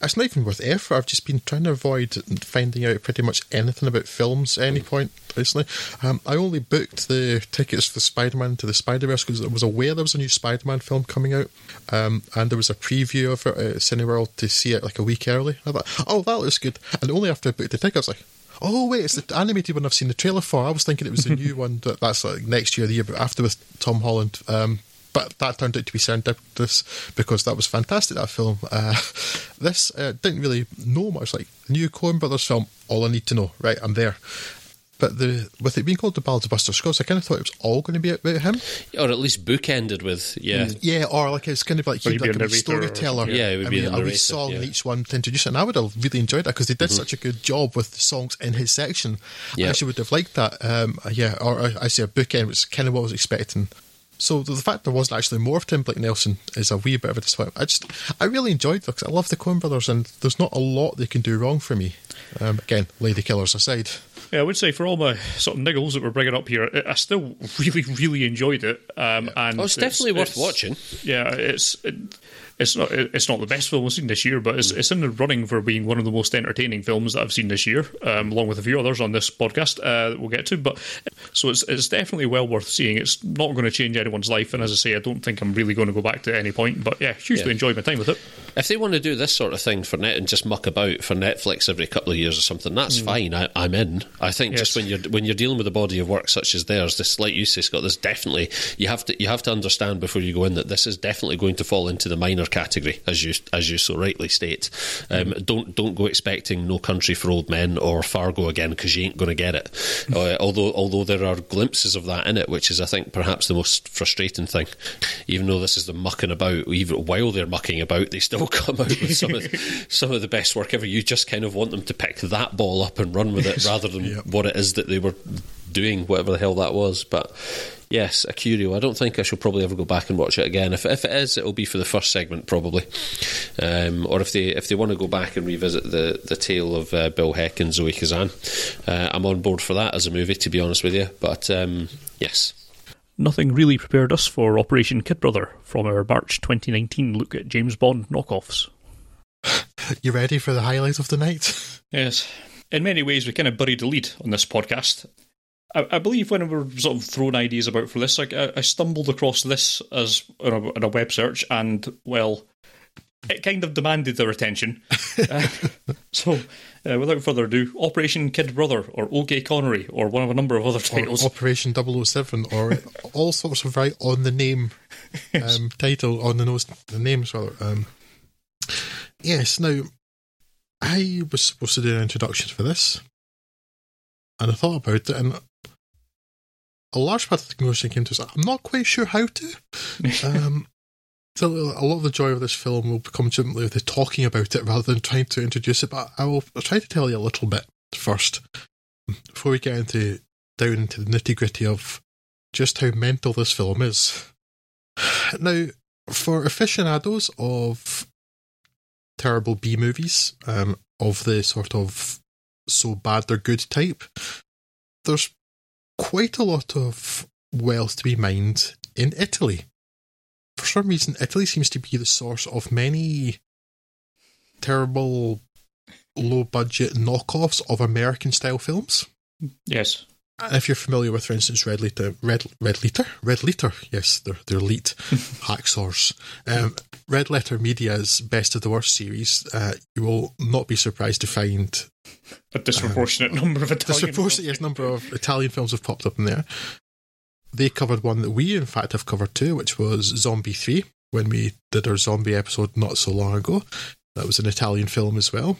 it's not even worth effort. I've just been trying to avoid finding out pretty much anything about films at any point recently. Um, I only booked the tickets for Spider-Man to the Spider-Verse because I was aware there was a new Spider-Man film coming out, um, and there was a preview of it at Cineworld to see it like a week early. I thought, oh, that looks good, and only after I booked the ticket, I was like. Oh wait, it's the animated one I've seen the trailer for. I was thinking it was the new one that that's like next year, the year after with Tom Holland. Um, but that turned out to be serendipitous because that was fantastic. That film. Uh, this uh, didn't really know much. Like new Coen Brothers film. All I need to know. Right, I'm there. but the with it being called the Ballad of Buster Scruggs, I kind of thought it was all going to be about him. Or at least bookended with, yeah. Yeah, or like it's kind of like Or he'd he'd be like a a wee or storyteller. yeah. Yeah, it would I be mean, the a wee narrator, song in yeah. Mm-hmm. each one to introduce it. And I would have really enjoyed that because they did such a good job with the songs in his section. I Yeah. actually would have liked that. Um, yeah, or I, I say a bookend, which is kind of what I was expecting. So the fact there wasn't actually more of Tim Blake Nelson is a wee bit of a disappointment. I just, I really enjoyed it because I love the Coen Brothers, and there's not a lot they can do wrong for me. Um, again, Lady Killers aside. Yeah, I would say for all my sort of niggles that we're bringing up here, I I still really, really enjoyed it. Um, and Oh, it's definitely worth it's- watching. Yeah, it's it, it's not it's not the best film I've seen this year, but it's, it's in the running for being one of the most entertaining films that I've seen this year, um, along with a few others on this podcast uh, that we'll get to. But so it's it's definitely well worth seeing. It's not going to change anyone's life, and as I say, I don't think I'm really going to go back to any point. But yeah, hugely Yeah. enjoyed my time with it. If they want to do this sort of thing for net and just muck about for Netflix every couple of years or something, that's fine. I, I'm in. I think just when you're when you're dealing with a body of work such as theirs, this like you say, Scott, this definitely you have to you have to understand before you go in that this is definitely going to fall into the minor category, as you as you so rightly state. Um, Don't don't go expecting No Country for Old Men or Fargo again because you ain't going to get it. uh, although although there are glimpses of that in it, which is I think perhaps the most frustrating thing. Even though this is the mucking about, even while they're mucking about, they still come out with some of some of the best work ever. You just kind of want them to pick that ball up and run with it rather than Yep. what it is that they were doing, whatever the hell that was. But yes, a curio. I don't think I shall probably ever go back and watch it again. If if it is, it'll be for the first segment probably, um, or if they if they want to go back and revisit the the tale of uh, Bill Heck and Zoe Kazan, uh, I'm on board for that as a movie. To be honest with you, but um, yes. Nothing really prepared us for Operation Kid Brother from our March 2019 look at James Bond knockoffs. You ready for the highlight of the night? Yes. In many ways, we kind of buried the lead on this podcast. I, I believe when we were sort of throwing ideas about for this, I, I stumbled across this as in a, in a web search, and well, it kind of demanded their attention. Uh, so, uh, without further ado, Operation Kid Brother, or OK Connery, or one of a number of other Or titles. Operation 007, or all sorts of right on the name um, title, on the nose, the names rather. Um, yes, now, I was supposed to do an introduction for this, and I thought about it, and a large part of the conclusion came to is I'm not quite sure how to. Um, so a lot of the joy of this film will come simply with the talking about it rather than trying to introduce it. But I will I'll try to tell you a little bit first before we get into down into the nitty gritty of just how mental this film is. Now, for aficionados of terrible B movies, um, of the sort of so bad they're good type, there's quite a lot of wealth to be mined in Italy. For some reason, Italy seems to be the source of many terrible, low budget knockoffs of American style films. yes. And if you're familiar with, for instance, Red Leader, Red Red Leader, Red Leader, yes, they're they're elite hacksaws. Um, Red Letter Media's Best of the Worst series, uh, you will not be surprised to find A disproportionate number of Italian. disproportionate yes, number of Italian films have popped up in there. They covered one that we, in fact, have covered too, which was Zombie 3, when we did our zombie episode not so long ago. That was an Italian film as well,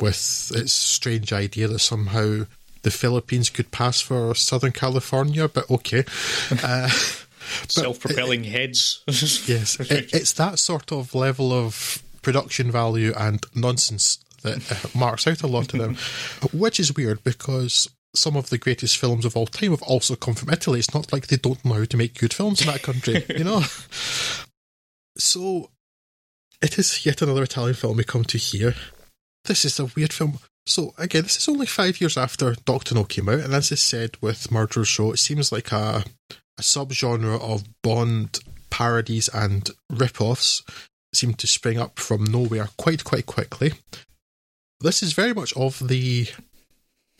with its strange idea that somehow the Philippines could pass for Southern California, but okay. Uh, self-propelling heads. Yes, it, it's that sort of level of production value and nonsense that uh, marks out a lot of them, which is weird because some of the greatest films of all time have also come from Italy. It's not like they don't know how to make good films in that country, you know? So, it is yet another Italian film we come to here. This is a weird film. So, again, this is only five years after Doctor No came out, and as I said with Murderer's Row, it seems like a, a subgenre of Bond parodies and rip-offs seem to spring up from nowhere quite, quite quickly. This is very much of the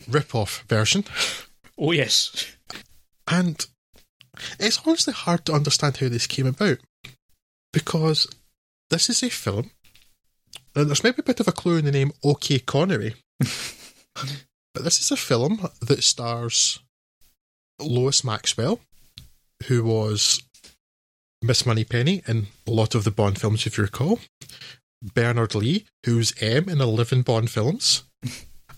rip-off version, oh yes. and it's honestly hard to understand how this came about because this is a film. And there's maybe a bit of a clue in the name OK Connery. but this is a film that stars Lois Maxwell, who was Miss Moneypenny in a lot of the Bond films, if you recall. Bernard Lee, who's M in 11 Bond films.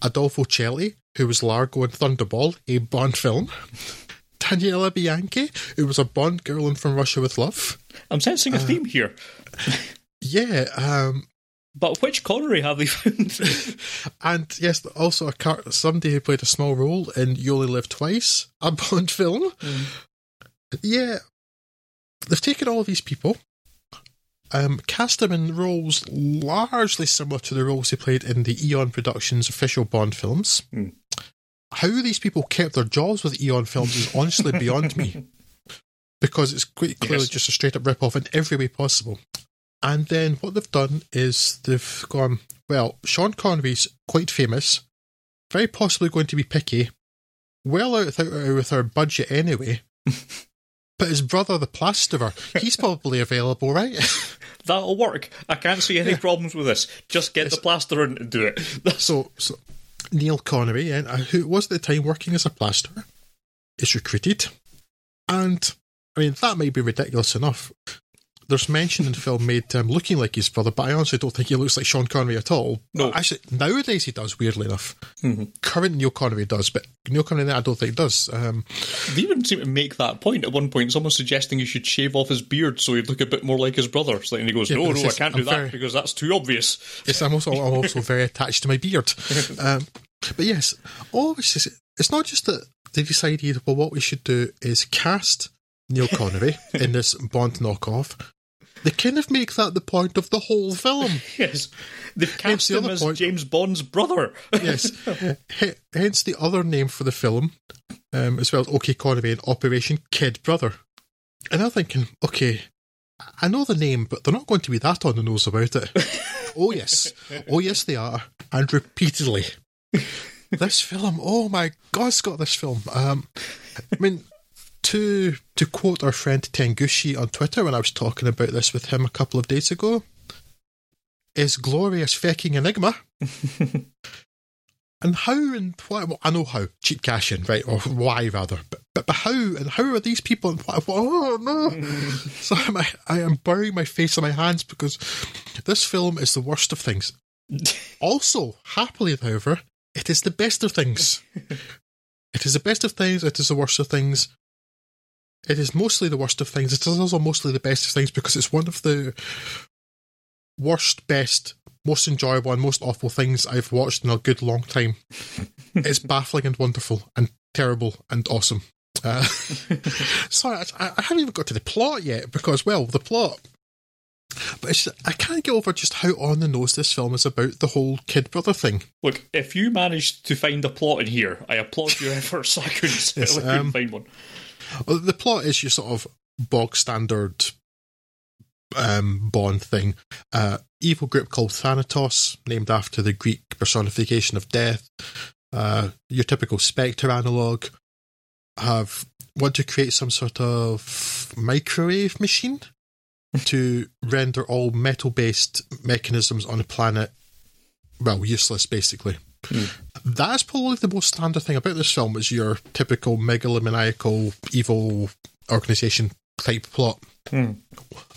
Adolfo Celi, who was Largo in Thunderball, a Bond film. Daniela Bianchi, who was a Bond girl in From Russia with Love. I'm sensing Uh, a theme here. Yeah, um, But which Connery have they found? and yes, also a car- somebody who played a small role in You Only Live Twice, a Bond film. Yeah, they've taken all of these people, um, cast him in roles largely similar to the roles he played in the Eon Productions official Bond films. Hmm. How these people kept their jobs with Eon films is honestly beyond me. Because it's quite clearly Yes. just a straight up rip off in every way possible. And then what they've done is they've gone, well, Sean Connery's quite famous, very possibly going to be picky, well out our, with our budget anyway. but his brother, the plasterer, he's probably available, right? That'll work. I can't see any problems with this. Just get the plaster in and do it. so, so Neil Connery, and uh, who was at the time working as a plasterer, is recruited. And, I mean, that may be ridiculous enough. There's mention in the film made him looking like his brother, but I honestly don't think he looks like Sean Connery at all. No. Actually, nowadays he does, weirdly enough. Current Neil Connery does, but Neil Connery, I don't think does. Um, They even seem to make that point at one point. Someone suggesting he should shave off his beard so he'd look a bit more like his brother. So then he goes, Yeah, "No, no, I can't I'm do that very- because that's too obvious." Yes, I'm also I'm also very attached to my beard. Um, but yes, all of this is, it's not just that they decided, well, what we should do is cast Neil Connery in this Bond knockoff. They kind of make that the point of the whole film. Yes, they've cast the him as point- James Bond's brother. Yes. H- hence the other name for the film, um, as well as OK Connery and Operation Kid Brother. And I'm thinking, okay, I know the name, but they're not going to be that on the nose about it. oh, yes. Oh, yes, they are. And repeatedly. this film, oh my God, Scott, this film. Um, I mean, to to quote our friend Tengushi on Twitter when I was talking about this with him a couple of days ago, is glorious fucking enigma. and how and why? Well, I know how cheap cash in, right, or why rather, but but, but how and how are these people? And why, oh no! so I'm, I, I am burying my face in my hands because this film is the worst of things. also, happily, however, it is the best of things. it is the best of things. It is the worst of things. It is mostly the worst of things. It is also mostly the best of things because it's one of the worst, best, most enjoyable, and most awful things I've watched in a good long time. it's baffling and wonderful and terrible and awesome. Uh, sorry, I, I haven't even got to the plot yet because, well, the plot. But it's, I can't get over just how on the nose this film is about the whole kid brother thing. Look, if you managed to find a plot in here, I applaud your efforts. I couldn't, Yes, I couldn't um, find one. Well, the plot is your sort of bog standard um, Bond thing. Uh, evil group called Thanatos, named after the Greek personification of death. Uh, your typical Spectre analog have want to create some sort of microwave machine to render all metal-based mechanisms on a planet well useless, basically. That's probably the most standard thing about this film is your typical megalomaniacal evil organization type plot.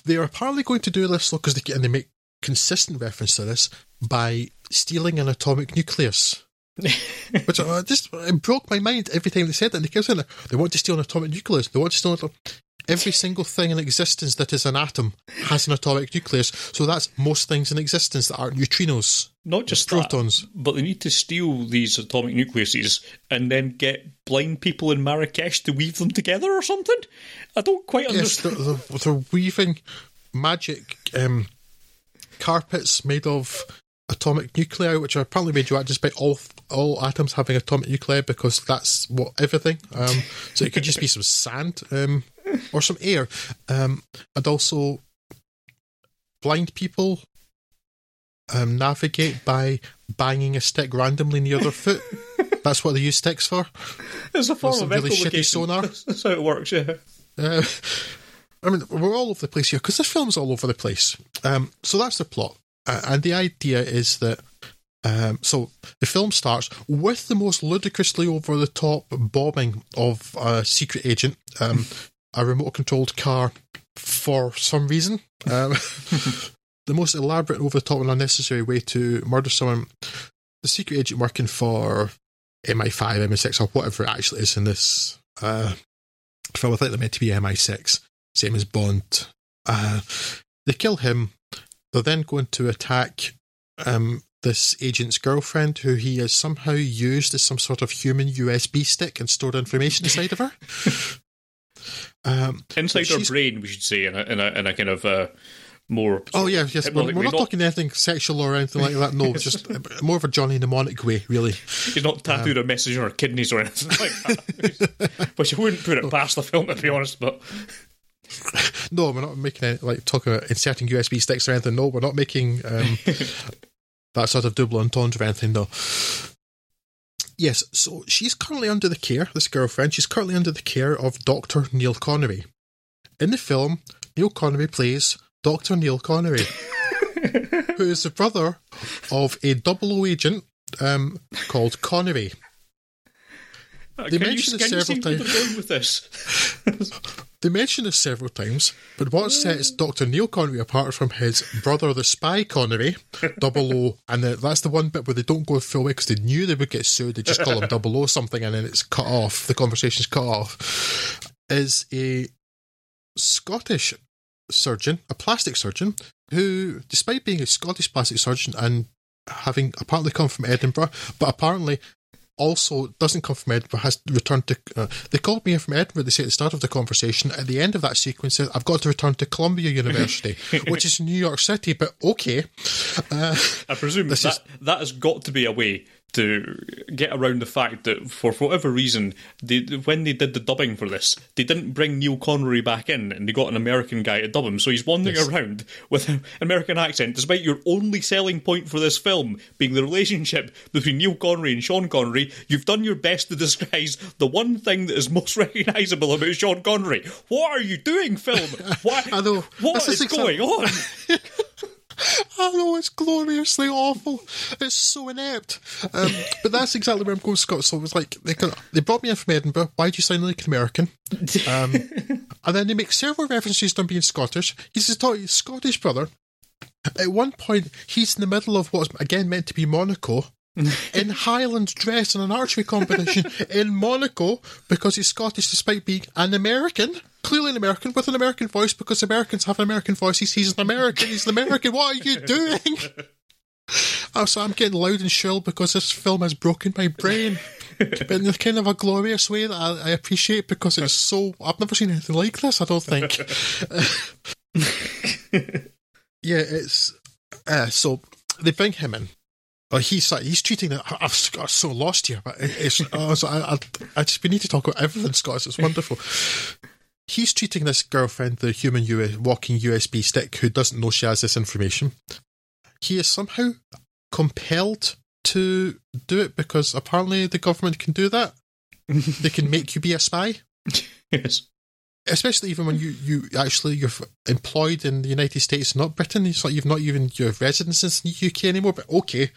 They are apparently going to do this because they and they make consistent reference to this by stealing an atomic nucleus. Which uh, just it broke my mind every time they said that. And they kept saying they want to steal an atomic nucleus. They want to steal an every single thing in existence that is an atom has an atomic nucleus. So that's most things in existence that aren't neutrinos. Not just protons. that, but they need to steal these atomic nucleuses and then get blind people in Marrakesh to weave them together or something. I don't quite Yes, understand. they're, they're, they're weaving magic um, carpets made of atomic nuclei, which are apparently radioactive, despite all all atoms having atomic nuclei, because that's what everything. Um, so it could just be some sand um, or some air, um, and also blind people um, navigate by banging a stick randomly near their foot. That's what they use sticks for. It's a form of really shitty sonar. That's how it works, yeah. Uh, I mean, we're all over the place here because this film's all over the place. Um, so that's the plot, uh, and the idea is that. Um, so the film starts with the most ludicrously over the top bombing of a secret agent, um, a remote controlled car for some reason. Um, the most elaborate, over the top, and unnecessary way to murder someone the secret agent working for MI5, MI6, or whatever it actually is in this uh, film. I think they're meant to be MI6, same as Bond. Uh, they kill him. They're then going to attack um, this agent's girlfriend, who he has somehow used as some sort of human USB stick and stored information inside of her. Um, Inside her brain, we should say, in a, in a, in a kind of uh, more. Oh yeah, yes. We're, we're way, not, talking anything sexual or anything like that. No, just more of a Johnny Mnemonic way, really. He's not tattooed a message on her kidneys or anything like that. Which I wouldn't put it past the film, to be honest. But No, we're not making any, like talking about inserting USB sticks or anything. No, we're not making um, that sort of double entendre or anything. No. Yes, so she's currently under the care. This girlfriend, she's currently under the care of Doctor Neil Connery. In the film, Neil Connery plays Doctor Neil Connery, who is the brother of a double O agent um, called Connery. Uh, can you, mentioned it several times. with this? They mention this several times, but what sets uh. Dr. Neil Connery apart from his brother, the spy Connery, Double O, and the, that's the one bit where they don't go full way because they knew they would get sued. They just call him Double O something, and then it's cut off. The conversation's cut off. Is a Scottish surgeon, a plastic surgeon, who, despite being a Scottish plastic surgeon and having apparently come from Edinburgh, but apparently also doesn't come from Edinburgh, has returned to. Uh, they called me in from Edinburgh, they say at the start of the conversation. At the end of that sequence, says, I've got to return to Columbia University, which is in New York City, but okay. Uh, I presume This that is- that has got to be a way to get around the fact that for whatever reason, they, when they did the dubbing for this, they didn't bring Neil Connery back in, and they got an American guy to dub him. So he's wandering Yes. around with an American accent, despite your only selling point for this film being the relationship between Neil Connery and Sean Connery. You've done your best to disguise the one thing that is most recognisable about Sean Connery. What are you doing, film? What, know. What is going on? I know it's gloriously awful. It's so inept. Um, but that's exactly where I'm going, Scott. So it was like they could, they brought me in from Edinburgh. Why do you sound like an American? Um, and then they make several references to him being Scottish. He's his his Scottish brother. At one point, he's in the middle of what's again meant to be Monaco. in Highland dress in an archery competition in Monaco because he's Scottish despite being an American. Clearly an American with an American voice because Americans have an American voice. He's, he's an American. He's an American. What are you doing? Oh, so I'm getting loud and shrill because this film has broken my brain. but in a kind of a glorious way that I, I appreciate because it's so. I've never seen anything like this, I don't think. yeah, it's. Uh, so they bring him in. Oh, he's like, he's treating it. I've got so lost here, but it's. oh, so I, I, I just we need to talk about everything, Scott. It's wonderful. He's treating this girlfriend, the human U- walking USB stick, who doesn't know she has this information. He is somehow compelled to do it because apparently the government can do that. they can make you be a spy, yes. Especially even when you, you actually you're employed in the United States, not Britain. It's like you've not even your residence in the UK anymore. But okay,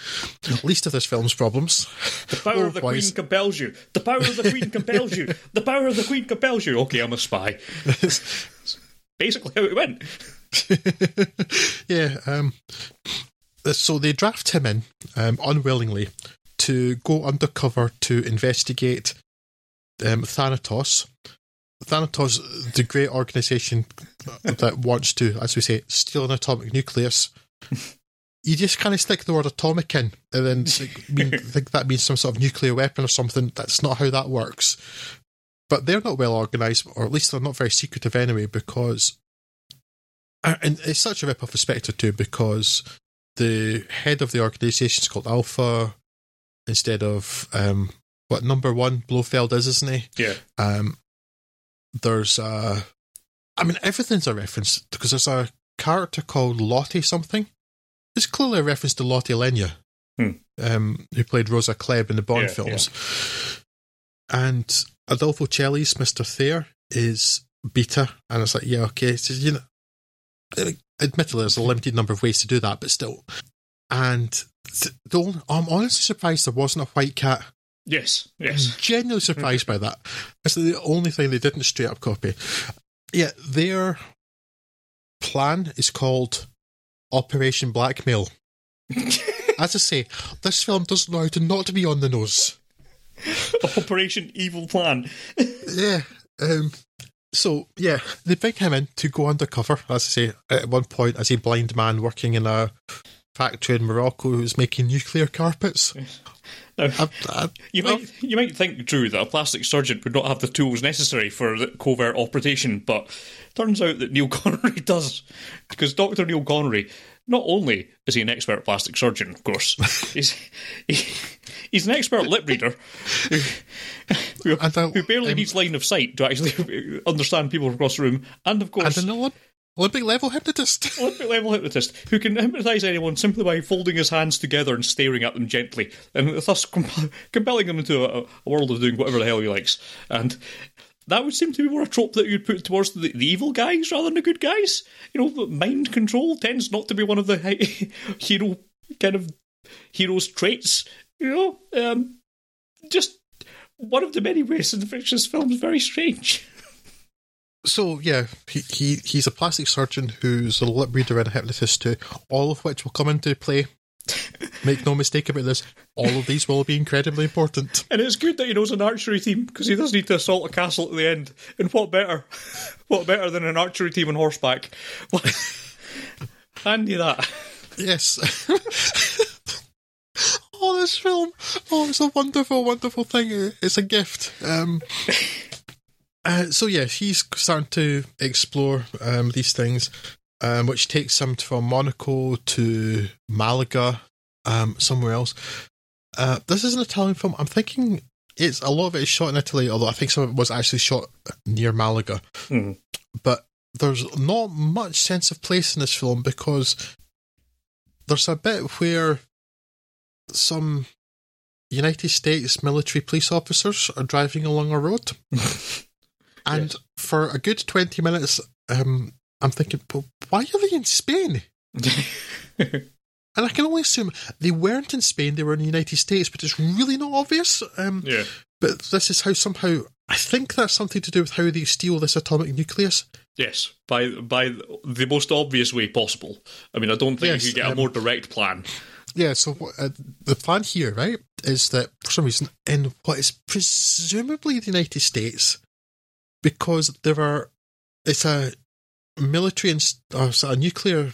at least of this film's problems. The power of the Queen compels you. The power of the Queen compels you. The power of the Queen compels you. Okay, I'm a spy. Basically, how it went. yeah. Um, so they draft him in um, unwillingly to go undercover to investigate um, Thanatos. Thanatos, the great organization that wants to, as we say, steal an atomic nucleus. You just kind of stick the word atomic in, and then think, mean, think that means some sort of nuclear weapon or something. That's not how that works. But they're not well organized, or at least they're not very secretive anyway, because uh, and it's such a rip off of Spectre too because the head of the organisation is called Alpha instead of um, what number one Blofeld is, isn't he? Yeah. Um, there's uh, I mean everything's a reference because there's a character called Lottie something. It's clearly a reference to Lottie Lenya, Hmm. um, who played Rosa Klebb in the Bond Yeah, films. And Adolfo Celi's Mr. Thayer is Beta, and it's like, yeah, okay, so, you know, admittedly, there's a limited number of ways to do that, but still. And th- the only, I'm honestly surprised there wasn't a white cat. Yes. Yes. Genuinely surprised by that. It's the only thing they didn't straight up copy. Yeah, their plan is called Operation Blackmail. as I say, this film doesn't know how to not to be on the nose. Operation Evil Plan. Yeah. Um, so yeah, they bring him in to go undercover, as I say, at one point as a blind man working in a factory in Morocco who's making nuclear carpets. Now, I, I, you might you might think, Drew, that a plastic surgeon would not have the tools necessary for the covert operation, but turns out that Neil Connery does, because Doctor Neil Connery. Not only is he an expert plastic surgeon, of course, he's he, he's an expert lip reader who, who, who barely um, needs line of sight to actually understand people across the room, and of course, and an Olymp- Olympic level hypnotist. Olympic level hypnotist who can hypnotise anyone simply by folding his hands together and staring at them gently, and thus comp- compelling them into a, a world of doing whatever the hell he likes. And that would seem to be more a trope that you'd put towards the, the evil guys rather than the good guys. You know, mind control tends not to be one of the hero kind of hero's traits. You know, um, just one of the many ways in which this film is very strange. So yeah, he, he he's a plastic surgeon who's a lip reader and a hypnotist too. All of which will come into play. Make no mistake about this. All of these will be incredibly important. And it's good that he knows an archery team because he does need to assault a castle at the end. And what better? What better than an archery team on horseback? Handy that. Yes. oh, this film! Oh, it's a wonderful, wonderful thing. It's a gift. Um, uh, so yeah, he's starting to explore um, these things, um, which takes him from Monaco to Malaga, um, somewhere else. Uh, this is an Italian film. I'm thinking it's a lot of it is shot in Italy, although I think some of it was actually shot near Malaga. Hmm. But there's not much sense of place in this film because there's a bit where some United States military police officers are driving along a road. and for a good 20 minutes, um, I'm thinking, well, why are they in Spain? And I can only assume they weren't in Spain, they were in the United States, but it's really not obvious. Um, yeah. But this is how somehow, I think that's something to do with how they steal this atomic nucleus. Yes. By by the most obvious way possible. I mean, I don't think Yes, you could get a um, more direct plan. Yeah, so uh, the plan here, right, is that for some reason, in what is presumably the United States, because there are, it's a military, and it's uh, a nuclear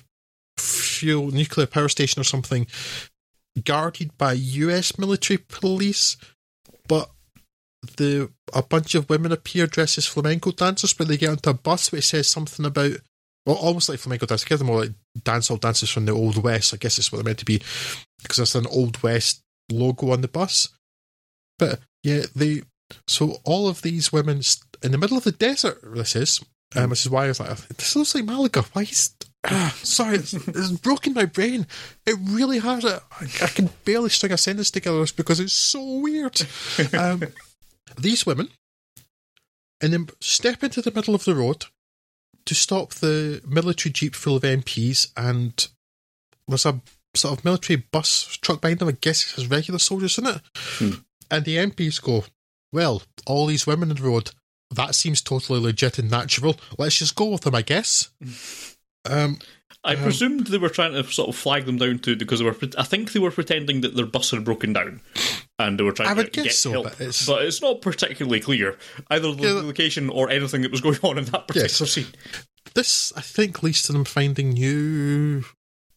fuel, nuclear power station or something, guarded by US military police, but the a bunch of women appear dressed as flamenco dancers, but they get onto a bus which says something about well, almost like flamenco dancers. I guess they're like dancehall dancers from the Old West. I guess it's what they're meant to be because there's an Old West logo on the bus. But yeah, they so all of these women st- in the middle of the desert. This is, um, this is why I was like, this looks like Malaga. Why is ah, sorry, it's, it's broken my brain. It really has. I, I can barely string a sentence together because it's so weird. Um, these women, and then step into the middle of the road to stop the military jeep full of MPs, and there's a sort of military bus truck behind them. I guess it has regular soldiers in it, and the MPs go, "Well, all these women in the road." That seems totally legit and natural. Let's just go with them, I guess. Um, I presumed they were trying to sort of flag them down to because they were. I think they were pretending that their bus had broken down, and they were trying I to guess get so, help. but it's- but it's not particularly clear either the Yeah. location or anything that was going on in that particular Yes. scene. this, I think, leads to them finding new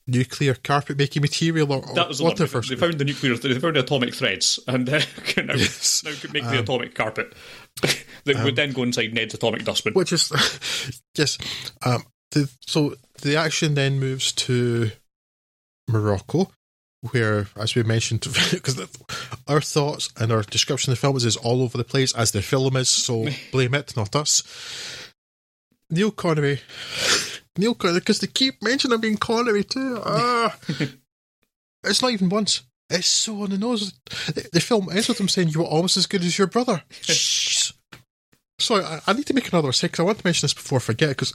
nuclear carpet making material or, or That was the one. whatever. They found the nuclear. They found the atomic threads, and uh, now, Yes. now could make the atomic carpet that would then go inside Ned's atomic dustbin. which is yes. Um, the, so the action then moves to Morocco, where, as we mentioned, because our thoughts and our description of the film is all over the place, as the film is. So blame it, not us. Neil Connery, Neil Connery, because they keep mentioning him being Connery too. Ah. it's not even once. It's so on the nose. The, the film ends with him saying, "You were almost as good as your brother." Jeez. Sorry, I, I need to make another say because I want to mention this before I forget. Because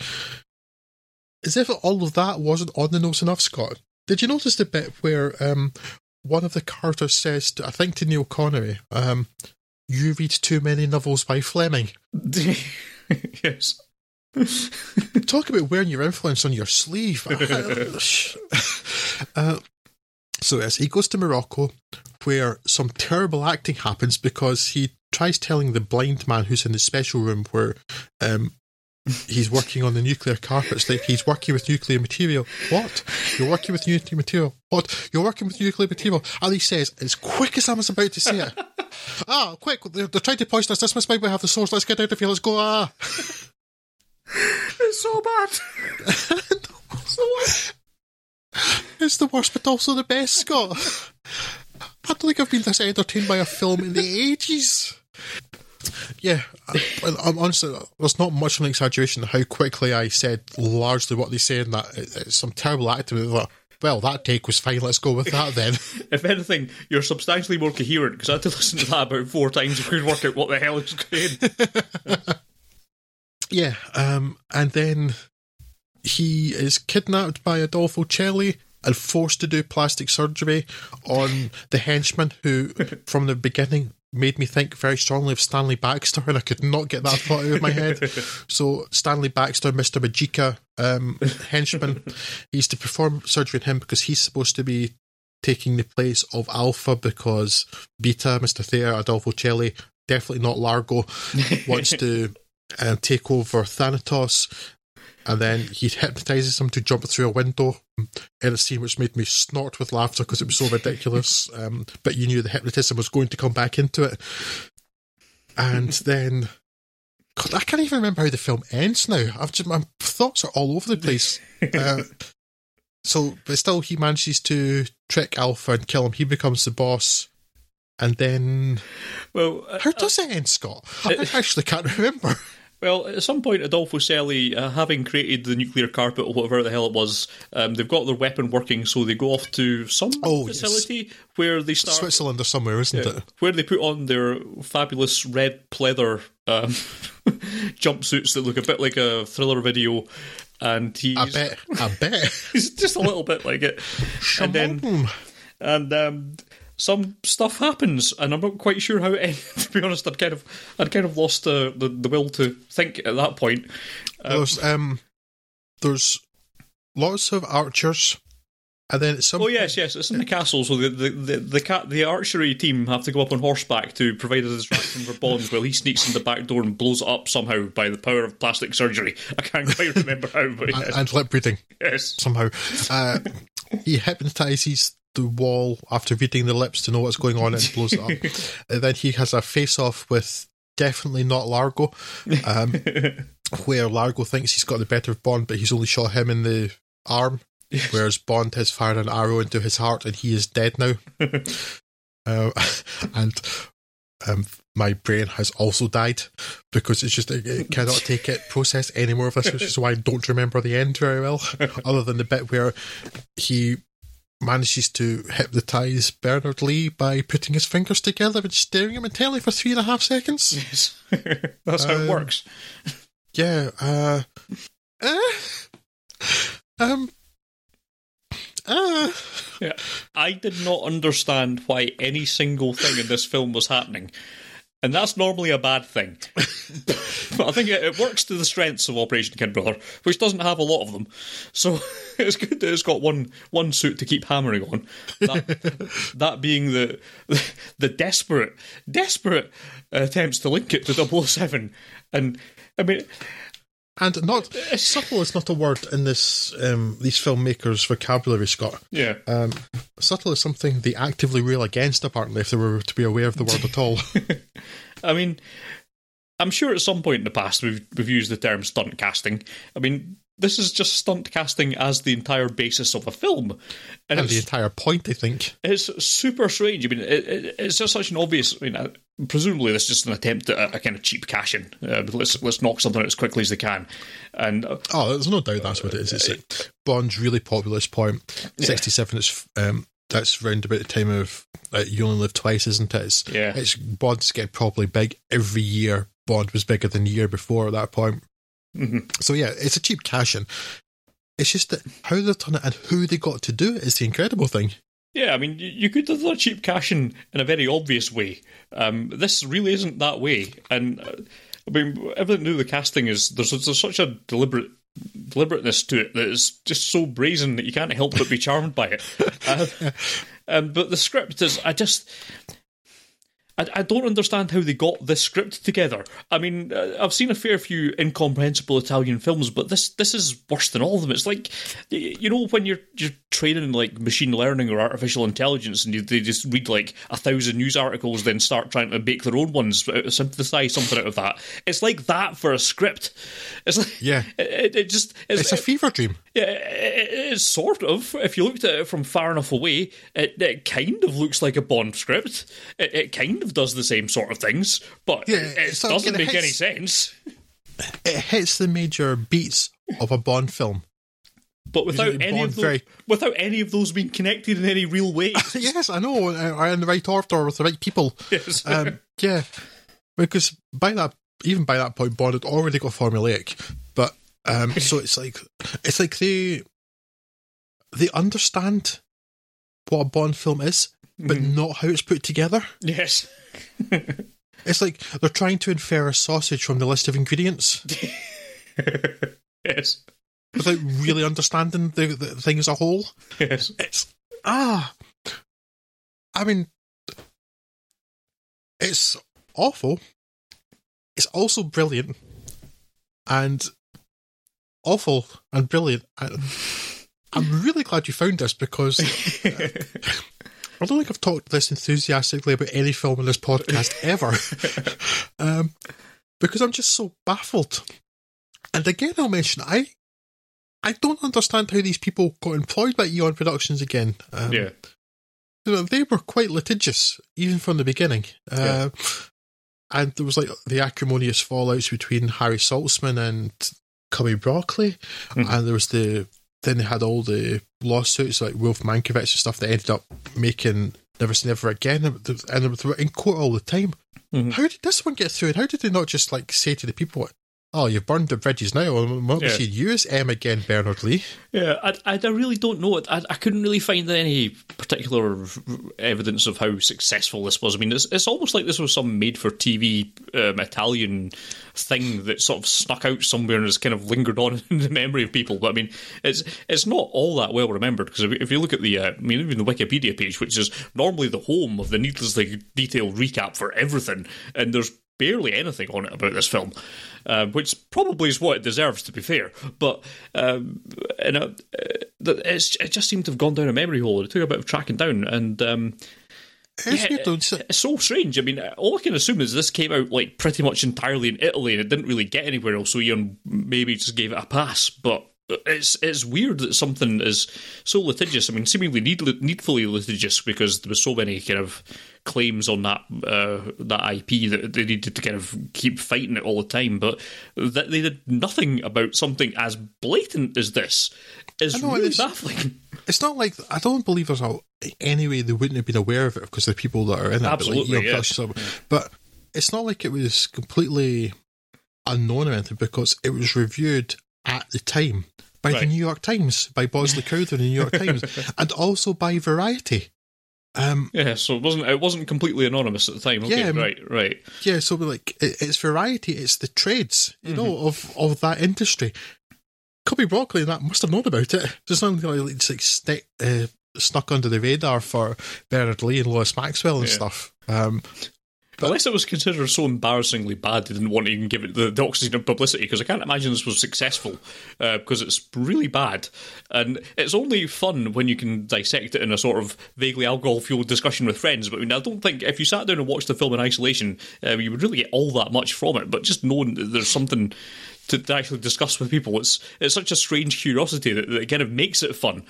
as if all of that wasn't on the nose enough, Scott. Did you notice the bit where um, one of the characters says, to, I think to Neil Connery, um, "You read too many novels by Fleming." yes. Talk about wearing your influence on your sleeve. uh, So yes, he goes to Morocco, where some terrible acting happens because he tries telling the blind man who's in the special room where um, he's working on the nuclear carpets like he's working with nuclear material. What? You're working with nuclear material? What? You're working with nuclear material? And he says, as quick as I was about to say it, ah, quick! They're, they're trying to poison us. This must be we have the source. Let's get out of here. Let's go. Ah. It's so bad. It's the worst, it's the worst, but also the best, Scott. I don't think I've been this entertained by a film in the ages. Yeah, I, I'm honestly, there's not much of an exaggeration how quickly I said largely what they say in that. It, it's some terrible acting. Like, well, that take was fine. Let's go with that then. If anything, you're substantially more coherent because I had to listen to that about four times before I could work out what the hell he's saying. yeah, um, and then he is kidnapped by Adolfo Celi and forced to do plastic surgery on the henchman who, from the beginning, made me think very strongly of Stanley Baxter, and I could not get that thought out of my head. So Stanley Baxter, Mr. Majika, um, henchman, he's to perform surgery on him because he's supposed to be taking the place of Alpha because Beta, Mr. Thayer, Adolfo Celi, definitely not Largo, wants to uh, take over Thanatos. And then he hypnotizes him to jump through a window in a scene which made me snort with laughter because it was so ridiculous. Um, but you knew the hypnotism was going to come back into it. And then, God, I can't even remember how the film ends now. I've just my thoughts are all over the place. Uh, so, but still, he manages to trick Alpha and kill him. He becomes the boss. And then, well, uh, how does it end, Scott? I actually can't remember. Well, at some point, Adolfo Celi, uh, having created the nuclear carpet or whatever the hell it was, um, they've got their weapon working, so they go off to some Oh, yes. facility where they start Switzerland or somewhere, isn't it? where they put on their fabulous red pleather um, jumpsuits that look a bit like a thriller video, and he's I bet. I bet. he's just a little bit like it, and then and um, some stuff happens, and I'm not quite sure how it ended. To be honest, I'd kind of I'd kind of lost the, the, the will to think at that point. there's um, there's lots of archers, and then some Oh yes, yes, it's in the castle. So the the the the, cat, the archery team have to go up on horseback to provide a distraction for Bond, while he sneaks in the back door and blows it up somehow by the power of plastic surgery. I can't quite remember how, but and, yes, and lip reading yes. somehow. Uh, he hypnotizes the wall after reading the lips to know what's going on and blows it up. and then he has a face off with definitely not Largo, um, where Largo thinks he's got the better of Bond, but he's only shot him in the arm, whereas Bond has fired an arrow into his heart and he is dead now. uh, and um, my brain has also died because it's just it, it cannot take it process any more of this, which is why I don't remember the end very well, other than the bit where he manages to hypnotize Bernard Lee by putting his fingers together and staring at him intently for three and a half seconds. Yes. That's how it Um, works. Yeah, uh, uh um, uh, Yeah. I did not understand why any single thing in this film was happening. And that's normally a bad thing. but I think it, it works to the strengths of Operation Kid Brother, which doesn't have a lot of them. So it's good that it's got one one suit to keep hammering on. That, that being the the desperate, desperate uh, attempts to link it to 007. And I mean, and not subtle is not a word in this um these filmmakers' vocabulary, Scott. yeah. Um, subtle is something they actively rail against, apparently, if they were to be aware of the word at all. I mean, I'm sure at some point in the past we've we've used the term stunt casting. I mean, this is just stunt casting as the entire basis of a film, and, and the entire point, I think. it's super strange. I mean, it, it, it's just such an obvious. I mean, uh, presumably this is just an attempt at a, a kind of cheap cash in. Uh, let's let's knock something out as quickly as they can, and uh, Oh, there's no doubt that's what it is. It's it. Bond's really popular at this point. 67 is um, that's round about the time of uh, You Only Live Twice, isn't it? It's, Yeah. it's Bond's getting probably big every year. Bond was bigger than the year before at that point. Mhm. So yeah, it's a cheap cash in. It's just that how they've done it and who they got to do it is the incredible thing. Yeah, I mean, you, could have done a cheap cash in in a very obvious way. Um, this really isn't that way, and uh, I mean, everything to do with the casting is there's, there's such a deliberate deliberateness to it that is just so brazen that you can't help but be charmed by it. Uh, um, but the script is, I just. I, I don't understand how they got this script together. I mean, uh, I've seen a fair few incomprehensible Italian films, but this this is worse than all of them. It's like, you know, when you're you're training like machine learning or artificial intelligence, and they just read like a thousand news articles, then start trying to make their own ones, uh, synthesize something out of that. It's like that for a script. It's like, Yeah. it, it just It's a fever dream. yeah, it, it is sort of. If you looked at it from far enough away, it, kind of looks like a Bond script. It, kind of does the same sort of things, but Yeah, it, it's like doesn't make any sense. It hits the major beats of a Bond film. But without any of those, very- without any of those being connected in any real way. yes, I know. Are in the right order with the right people. Yes. Um, yeah, because by that, even by that point, Bond had already got formulaic. But um, so it's like it's like they they understand what a Bond film is, but not how it's put together. yes. It's like they're trying to infer a sausage from the list of ingredients yes. Without really understanding the, the thing as a whole. Yes. It's ah, I mean, it's awful. It's also brilliant, and awful and brilliant. And I'm really glad you found this because uh, I don't think I've talked this enthusiastically about any film in this podcast ever. um, because I'm just so baffled. And again, I'll mention I I don't understand how these people got employed by Eon Productions again. Um, yeah. you know, they were quite litigious even from the beginning. Uh, and there was like the acrimonious fallouts between Harry Saltzman and Cubby Broccoli, Mhm. and there was the then they had all the lawsuits like Wolf Mankowitz and stuff that ended up making Never Say Never Again, and they were in court all the time. Mhm. How did this one get through? And how did they not just like say to the people, "Oh, you've burned the bridges now. We'll not Yeah. seeing you as M again, Bernard Lee." Yeah, I, I, I really don't know. I, I couldn't really find any particular evidence of how successful this was. I mean, it's, it's almost like this was some made-for-TV um, Italian thing that sort of snuck out somewhere and has kind of lingered on in the memory of people. But I mean, it's it's not all that well remembered because if, if you look at the, uh, I mean, even the Wikipedia page, which is normally the home of the needlessly detailed recap for everything, and there's barely anything on it about this film, uh, which probably is what it deserves, to be fair. But um, and, uh, it's, it just seemed to have gone down a memory hole. It took a bit of tracking down, and um, It's Yeah, it's so strange. I mean, all I can assume is this came out like pretty much entirely in Italy, and it didn't really get anywhere else. So Eon maybe just gave it a pass, but. It's it's weird that something is so litigious. I mean, seemingly need, needfully litigious because there was so many kind of claims on that uh, that IP that they needed to kind of keep fighting it all the time. But that they did nothing about something as blatant as this is know, really it's- baffling. It's not like I don't believe there's a any way they wouldn't have been aware of it because the people that are in it. Absolutely, but, like, yeah. but it's not like it was completely unknown or anything because it was reviewed at the time by the New York Times, by Bosley Crowther in the New York Times, and also by Variety. Um, Yeah, so it wasn't it wasn't completely anonymous at the time. Okay, Yeah, right, right. yeah, so like it, it's Variety, it's the trades, you know, Mm-hmm. of of that industry. Cubby Broccoli and that must have known about it. There's something like it's like stick, uh, snuck under the radar for Bernard Lee and Lois Maxwell and Yeah. stuff. Um, Unless it was considered so embarrassingly bad, they didn't want to even give it the, the oxygen of publicity. Because I can't imagine this was successful, uh, because it's really bad, and it's only fun when you can dissect it in a sort of vaguely alcohol-fueled discussion with friends. But I mean, I don't think if you sat down and watched the film in isolation, uh, you would really get all that much from it. But just knowing that there's something to, to actually discuss with people, it's it's such a strange curiosity that, that it kind of makes it fun.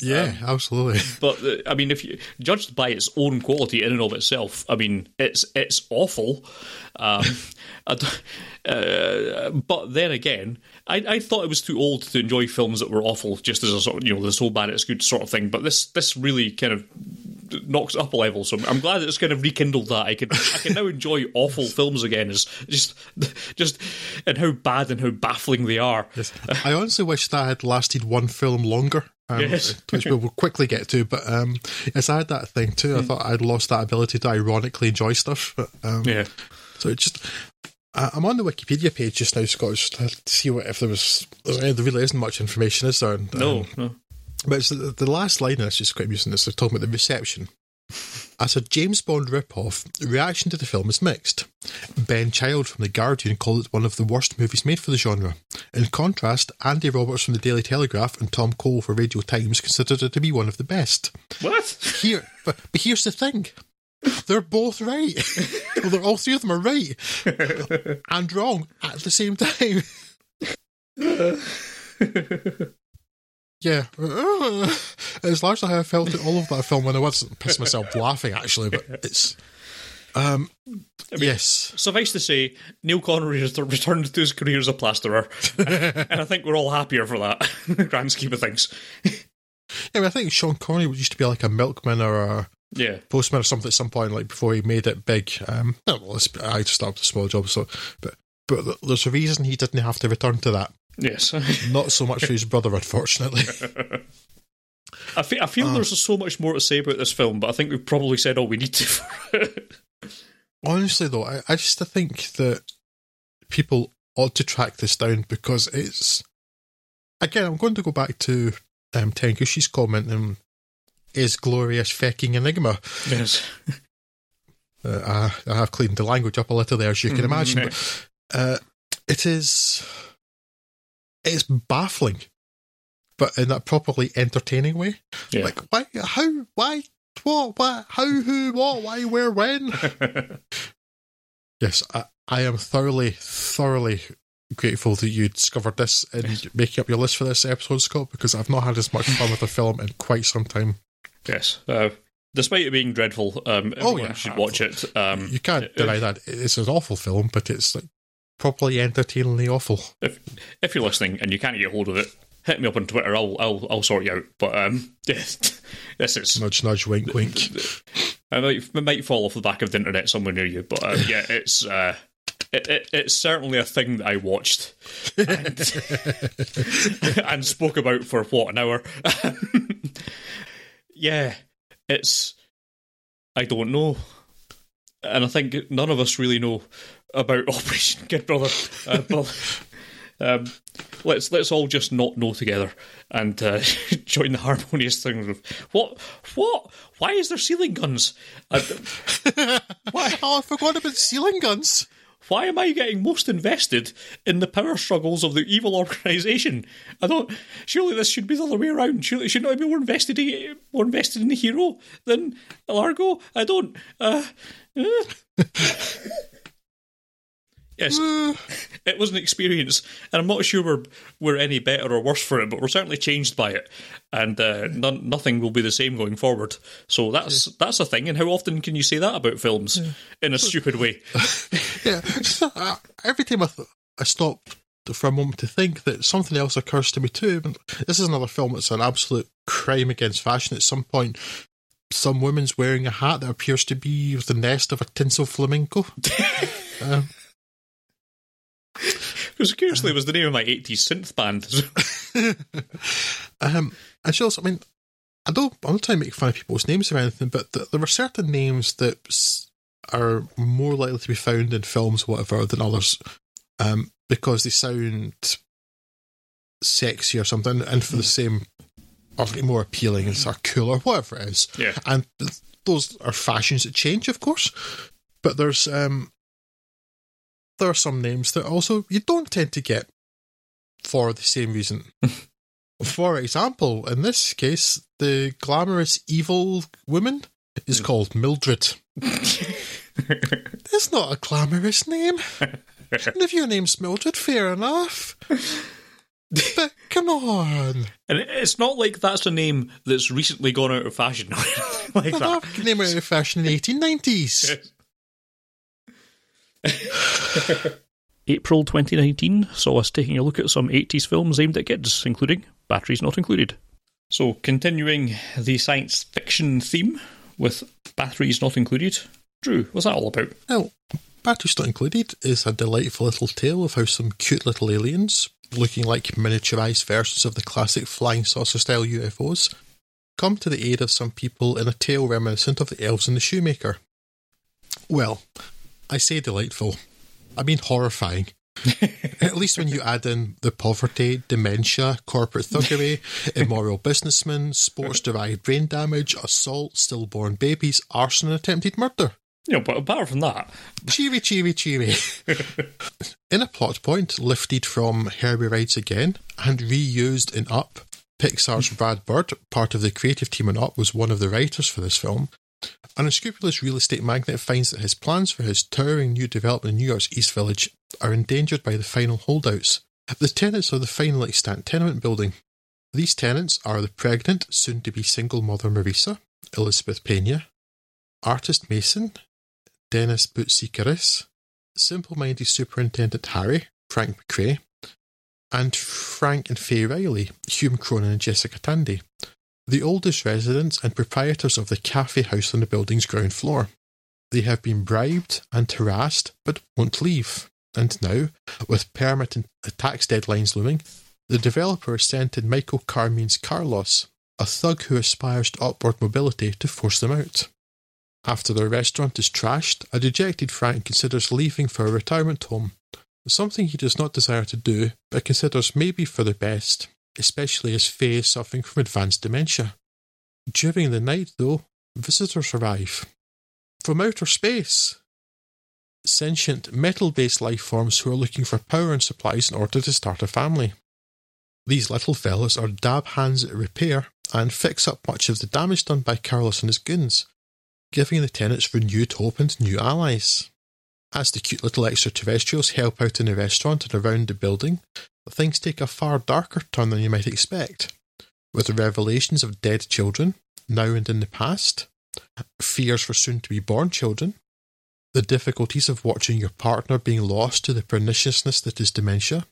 yeah, absolutely. But uh, I mean, if you judged by its own quality in and of itself, I mean, it's it's awful. Um, I d- uh, but then again, I, I thought it was too old to enjoy films that were awful, just as a sort of you know, the so bad it's good sort of thing. But this this really kind of knocks it up a level. So I'm glad that it's kind of rekindled that. I can I can now enjoy awful films again. Is just just and how bad and how baffling they are. Yes. I honestly wish that had lasted one film longer. Um, Yes. which we will quickly get to, but um, yes, I had that thing too. I thought I'd lost that ability to ironically enjoy stuff. But, um, Yeah. So it just I- I'm on the Wikipedia page just now, Scott, just to see what if there was. There really isn't much information, is there? And, No, um, no. But it's the, the last line, it's just quite amusing. This they're talking about the reception. As a James Bond ripoff, the reaction to the film is mixed. Ben Child from The Guardian called it one of the worst movies made for the genre. In contrast, Andy Roberts from The Daily Telegraph and Tom Cole for Radio Times considered it to be one of the best. What? Here, but, but here's the thing. They're both right. well, they're, all three of them are right and wrong at the same time. yeah. It's largely how I felt at all of that film when I wasn't pissing myself laughing, actually, but it's. Um, yes. Suffice to say, Neil Connery has returned to his career as a plasterer, and I think we're all happier for that, in the grand scheme of things. Yeah, I, mean, I think Sean Connery used to be like a milkman or a Yeah. postman or something at some point, like before he made it big. Um, well, I just started a small job, so but but there's a reason he didn't have to return to that. Yes. Not so much for his brother, unfortunately. I feel, I feel Uh. there's so much more to say about this film, but I think we've probably said all we need to for it. Honestly, though, I, I just think that people ought to track this down because it's. Again, I'm going to go back to um, Tenkushi's comment and is glorious fecking enigma. Yes. Uh, I, I have cleaned the language up a little there, as you can Mhm, imagine. But, uh, it is. It's baffling, but in that properly entertaining way. Yeah. Like, why? How? Why? What? What? How? Who? What? Why? Where? When? yes, I, I am thoroughly, thoroughly grateful that you discovered this and making up your list for this episode, Scott, because I've not had as much fun with the film in quite some time. yes. Uh, despite it being dreadful, um, everyone yeah, should watch it. Um, You can't deny that it's an awful film, but it's like properly entertainingly awful. If, if you're listening and you can't get hold of it, hit me up on Twitter. I'll I'll, I'll sort you out. But um, this is Nudge, nudge, wink, wink. I might, it might fall off the back of the internet somewhere near you, but uh, yeah, it's uh, it, it, it's certainly a thing that I watched and, and spoke about for what an hour. yeah, it's I don't know, and I think none of us really know about Operation Good Brother. Uh, but, um, let's let's all just not know together and uh, join the harmonious thing of what what why is there ceiling guns? Uh, why Oh, I forgot about ceiling guns. why am I getting most invested in the power struggles of the evil organisation? I don't. Surely this should be the other way around. Surely should not I be more invested in, more invested in the hero than Largo? I don't. Uh, yes, it was an experience, and I'm not sure we're we're any better or worse for it, but we're certainly changed by it, and uh, none, nothing will be the same going forward. So that's that's a thing. And how often can you say that about films in a stupid way? Yeah, uh, every time I, th- I stop for a moment to think that something else occurs to me too. This is another film that's an absolute crime against fashion. At some point, some woman's wearing a hat that appears to be the nest of a tinsel flamingo. um, Because curiously, it was the name of my 80s synth band. um, and she also, I mean, I don't, I'm not trying to make fun of people's names or anything, but th- there are certain names that are more likely to be found in films, or whatever, than others, um, because they sound sexy or something, and for the same, or more appealing and sort of cool or whatever it is. yeah. And th- those are fashions that change, of course, but there's um, there are some names that also you don't tend to get for the same reason. for example, in this case, the glamorous evil woman is called Mildred. That's not a glamorous name. and if your name's Mildred, fair enough. But come on. And it's not like that's a name that's recently gone out of fashion. like that. Name out of fashion in the 1890s. April 2019 saw us taking a look at some 80s films aimed at kids, including Batteries Not Included. So, continuing the science fiction theme with Batteries Not Included, Drew, what's that all about? Now, Batteries Not Included is a delightful little tale of how some cute little aliens, looking like miniaturized versions of the classic flying saucer style UFOs, come to the aid of some people in a tale reminiscent of the elves and the shoemaker. Well, I say delightful. I mean horrifying. At least when you add in the poverty, dementia, corporate thuggery, immoral businessmen, sports derived brain damage, assault, stillborn babies, arson, and attempted murder. You know, but apart from that, Cheery, cheery, cheery. in a plot point lifted from Herbie Rides Again and reused in Up, Pixar's mm-hmm. Brad Bird, part of the creative team in Up, was one of the writers for this film. An unscrupulous real estate magnate finds that his plans for his towering new development in New York's East Village are endangered by the final holdouts, the tenants of the final extant tenement building. These tenants are the pregnant, soon to be single mother Marisa, Elizabeth Pena, artist Mason, Dennis Boutsikaris, simple minded Superintendent Harry, Frank McRae, and Frank and Faye Riley, Hume Cronyn and Jessica Tandy, the oldest residents and proprietors of the cafe house on the building's ground floor. They have been bribed and harassed, but won't leave. And now, with permit and tax deadlines looming, the developer sent in Michael Carmine's Carlos, a thug who aspires to upward mobility, to force them out. After their restaurant is trashed, a dejected Frank considers leaving for a retirement home, something he does not desire to do, but considers maybe for the best, especially as Faye is suffering from advanced dementia. During the night, though, visitors arrive. From outer space! Sentient, metal based life forms who are looking for power and supplies in order to start a family. These little fellas are dab hands at repair and fix up much of the damage done by Carlos and his goons, giving the tenants renewed hope and new allies. As the cute little extraterrestrials help out in the restaurant and around the building, things take a far darker turn than you might expect, with revelations of dead children, now and in the past, fears for soon to be born children, the difficulties of watching your partner being lost to the perniciousness that is dementia,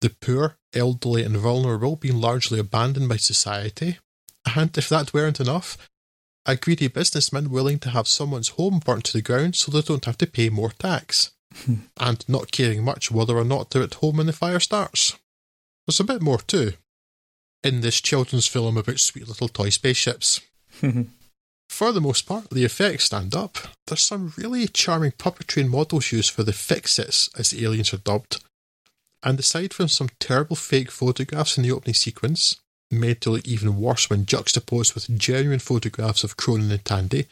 the poor, elderly, and vulnerable being largely abandoned by society, and if that weren't enough, a greedy businessman willing to have someone's home burnt to the ground so they don't have to pay more tax, and not caring much whether or not they're at home when the fire starts. There's a bit more too. In this children's film about sweet little toy spaceships. For the most part, the effects stand up. There's some really charming puppetry and models used for the fix-its, as the aliens are dubbed. And aside from some terrible fake photographs in the opening sequence, made to look even worse when juxtaposed with genuine photographs of Cronyn and Tandy,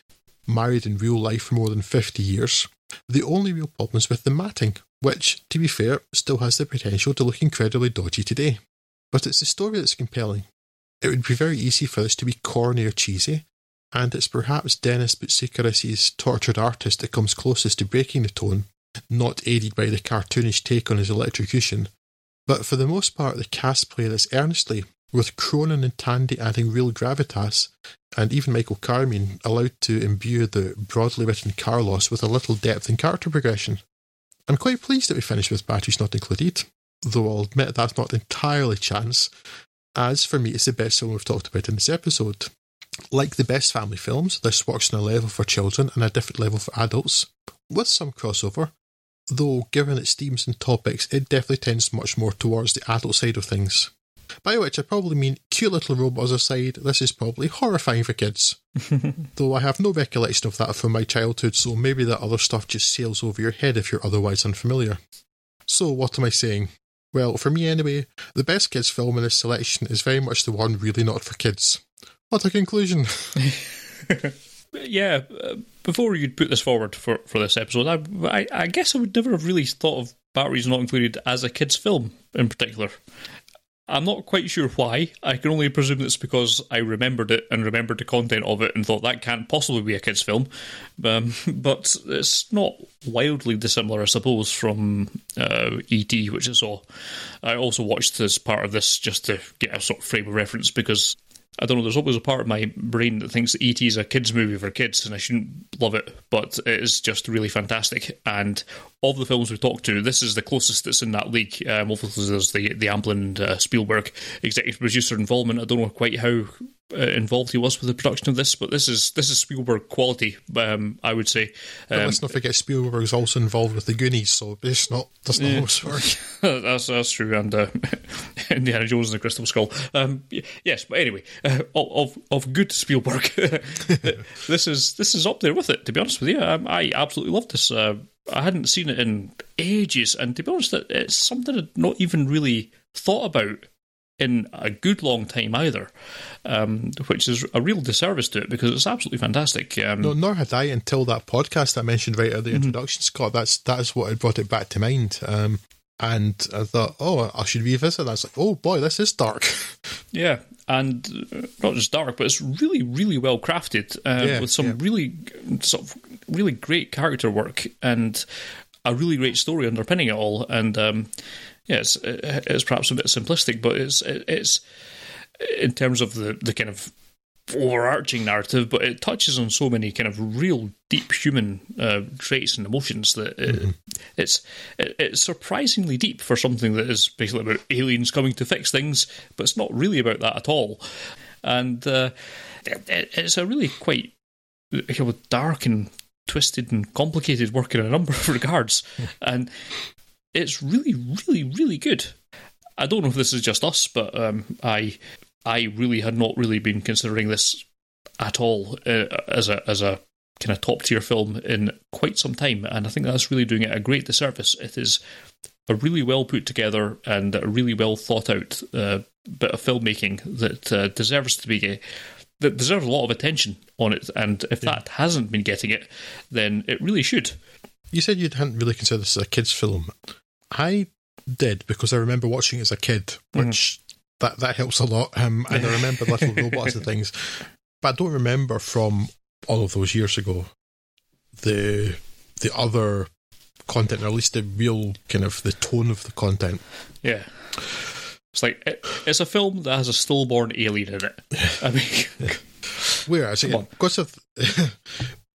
married in real life for more than 50 years, the only real problem is with the matting, which, to be fair, still has the potential to look incredibly dodgy today. But it's the story that's compelling. It would be very easy for this to be corny or cheesy, and it's perhaps Dennis Boutsikaris' tortured artist that comes closest to breaking the tone, not aided by the cartoonish take on his electrocution. But for the most part, the cast play this earnestly, with Cronyn and Tandy adding real gravitas, and even Michael Carmine allowed to imbue the broadly written Carlos with a little depth and character progression. I'm quite pleased that we finished with Batteries Not Included, though I'll admit that's not entirely chance, as for me it's the best film we've talked about in this episode. Like the best family films, this works on a level for children and a different level for adults, with some crossover, though given its themes and topics, it definitely tends much more towards the adult side of things. By which I probably mean cute little robots aside, this is probably horrifying for kids. Though I have no recollection of that from my childhood, so maybe that other stuff just sails over your head if you're otherwise unfamiliar. So, what am I saying? Well, for me anyway, the best kids film in this selection is very much the one really not for kids. What a conclusion! yeah, uh, before you'd put this forward for, for this episode, I, I, I guess I would never have really thought of Batteries Not Included as a kids' film in particular. I'm not quite sure why. I can only presume it's because I remembered it and remembered the content of it and thought that can't possibly be a kids' film. Um, but it's not wildly dissimilar, I suppose, from uh, E.T., which I saw. I also watched as part of this just to get a sort of frame of reference because I don't know. There's always a part of my brain that thinks that ET is a kids' movie for kids, and I shouldn't love it, but it is just really fantastic. And of the films we've talked to, this is the closest that's in that league. Um, obviously, there's the the Amblin uh, Spielberg executive producer involvement. I don't know quite how involved he was with the production of this, but this is this is Spielberg quality. Um, I would say. Um, let's not forget Spielberg's also involved with the Goonies, so it's not doesn't Yeah. always work. that's that's true, and uh, Indiana Jones and the Crystal Skull. Um, yes, but anyway, uh, of of good Spielberg, this is this is up there with it. To be honest with you, um, I absolutely love this. Uh, I hadn't seen it in ages, and to be honest, it's something I'd not even really thought about in a good long time either, um, which is a real disservice to it because it's absolutely fantastic. Um, no, nor had I until that podcast I mentioned right at the mm-hmm. introduction, Scott. That's that's what had brought it back to mind. Um, and I thought, oh, I should revisit. Was like, oh boy, this is dark. Yeah, and uh, not just dark, but it's really, really well crafted uh, yeah, with some yeah. really sort of really great character work and a really great story underpinning it all. And um, yeah, it's, it's perhaps a bit simplistic, but it's it's in terms of the the kind of overarching narrative, but it touches on so many kind of real deep human uh, traits and emotions that it, mm-hmm. it's it, it's surprisingly deep for something that is basically about aliens coming to fix things, but it's not really about that at all. And uh, it, it's a really quite you know, dark and twisted and complicated work in a number of regards, mm. and it's really, really, really good. I don't know if this is just us, but um, I I really had not really been considering this at all uh, as a as a kind of top tier film in quite some time, and I think that's really doing it a great disservice. It is a really well put together and a really well thought out uh, bit of filmmaking that uh, deserves to be that deserves a lot of attention on it. And if yeah. that hasn't been getting it, then it really should. You said you hadn't really considered this as a kids' film. I did because I remember watching it as a kid, mm-hmm. which that that helps a lot. Um, and I remember little robots and things, but I don't remember from all of those years ago the the other content, or at least the real kind of the tone of the content. Yeah. It's like it, it's a film that has a stillborn alien in it. I mean, whereas again, because of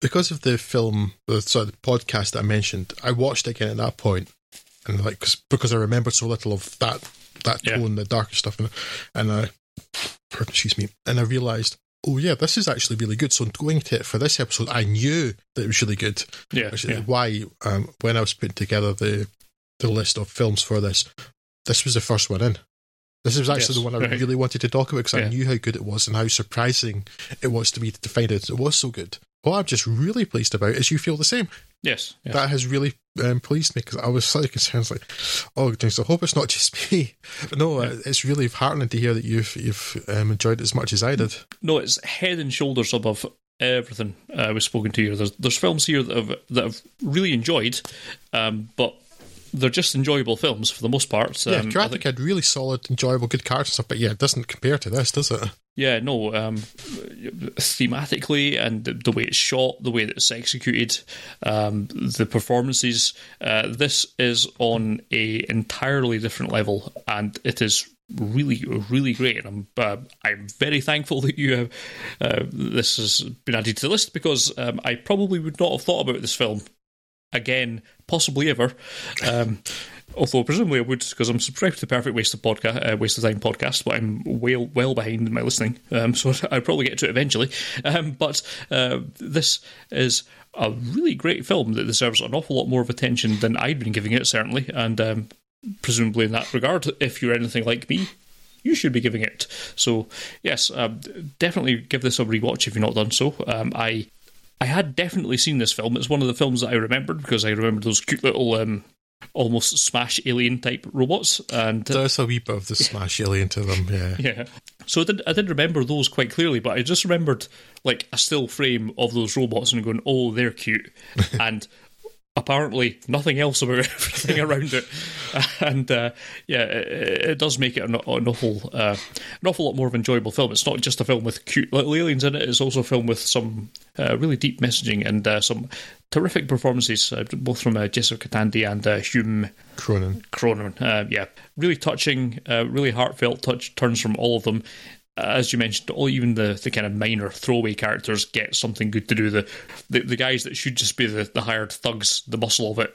because of the film, sorry, the podcast that I mentioned, I watched it again at that point, and like cause, because I remembered so little of that that tone, yeah. the darker stuff, and, and I, excuse me, and I realised, oh yeah, this is actually really good. So going to it for this episode, I knew that it was really good. Yeah, Which yeah. why um, when I was putting together the the list of films for this, this was the first one in. This was actually yes, the one I right. really wanted to talk about because yeah. I knew how good it was and how surprising it was to me to find it. it was so good. What I'm just really pleased about is you feel the same. Yes, yes. that has really um, pleased me because I was slightly concerned, like, oh, I hope it's not just me. But no, yeah. it's really heartening to hear that you've you've um, enjoyed it as much as I did. No, it's head and shoulders above everything uh, we've spoken to here. There's there's films here that I've that I've really enjoyed, um, but they're just enjoyable films for the most part. Um, yeah, Karate Kid, really solid, enjoyable, good character stuff, but yeah, it doesn't compare to this, does it? Yeah, no. Um, thematically and the, the, way it's shot, the way that it's executed, um, the performances, uh, this is on a entirely different level, and it is really, really great. And I'm uh, I'm very thankful that you have uh, this has been added to the list because um, I probably would not have thought about this film again, possibly ever. Um, although presumably I would, because I'm subscribed to the Perfect Waste of Podcast, uh, Waste of Time podcast, but I'm well well behind in my listening, um, so I'll probably get to it eventually. Um, but uh, this is a really great film that deserves an awful lot more of attention than I'd been giving it, certainly, and um, presumably in that regard, if you're anything like me, you should be giving it. So, yes, um, definitely give this a rewatch if you've not done so. Um, I I had definitely seen this film. It's one of the films that I remembered because I remember those cute little um, almost smash alien type robots and there's a wee bit of the smash alien to them yeah. Yeah. So I did, I did remember those quite clearly but i just remembered like a still frame of those robots and going oh they're cute. And apparently nothing else about everything around it, and uh, yeah, it, it, does make it an, an awful, uh, an awful lot more of an enjoyable film. It's not just a film with cute little aliens in it; it's also a film with some uh, really deep messaging and uh, some terrific performances, uh, both from uh, Jessica Tandy and Hume Cronyn. Cronyn, yeah, really touching, really heartfelt touch turns from all of them as you mentioned, all even the, the kind of minor throwaway characters get something good to do. The the, the guys that should just be the, the hired thugs, the muscle of it,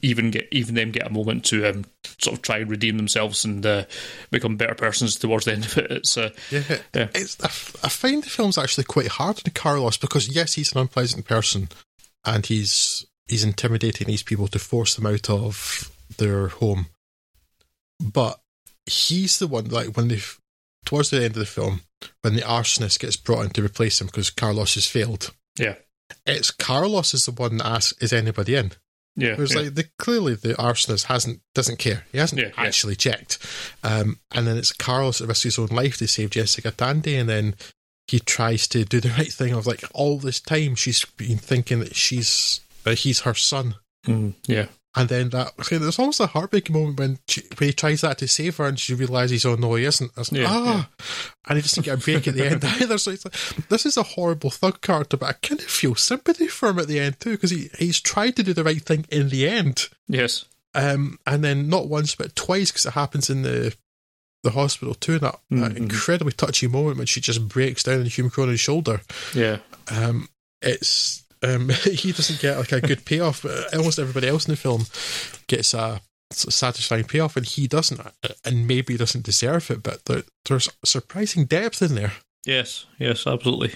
even get even them get a moment to um, sort of try and redeem themselves and uh, become better persons towards the end of it. It's uh, yeah, yeah. It's, I, I find the film's actually quite hard on Carlos because yes, he's an unpleasant person and he's he's intimidating these people to force them out of their home, but he's the one like when they towards the end of the film, when the arsonist gets brought in to replace him because Carlos has failed. Yeah. It's Carlos is the one that asks, is anybody in? Yeah, There's yeah. like the clearly the arsonist hasn't doesn't care. He hasn't Yeah, yeah. actually checked. Um, and then it's Carlos that risks his own life to save Jessica Tandy, and then he tries to do the right thing. Of like, all this time she's been thinking that she's that he's her son. Mm, yeah. And then that there's almost a heartbreaking moment when she, when he tries that to save her, and she realizes, oh no, he isn't. I was like, Yeah, ah, and he doesn't get a break at the end either. So it's like, this is a horrible thug character, but I kind of feel sympathy for him at the end too because he he's tried to do the right thing in the end. Yes. Um, and then not once but twice because it happens in the the hospital too. That, that Mhm. incredibly touchy moment when she just breaks down on Hume Cronyn's shoulder. Yeah. Um, it's um, he doesn't get like a good payoff, but almost everybody else in the film gets a satisfying payoff, and he doesn't, and maybe doesn't deserve it. But there, there's surprising depth in there. Yes. Yes. Absolutely.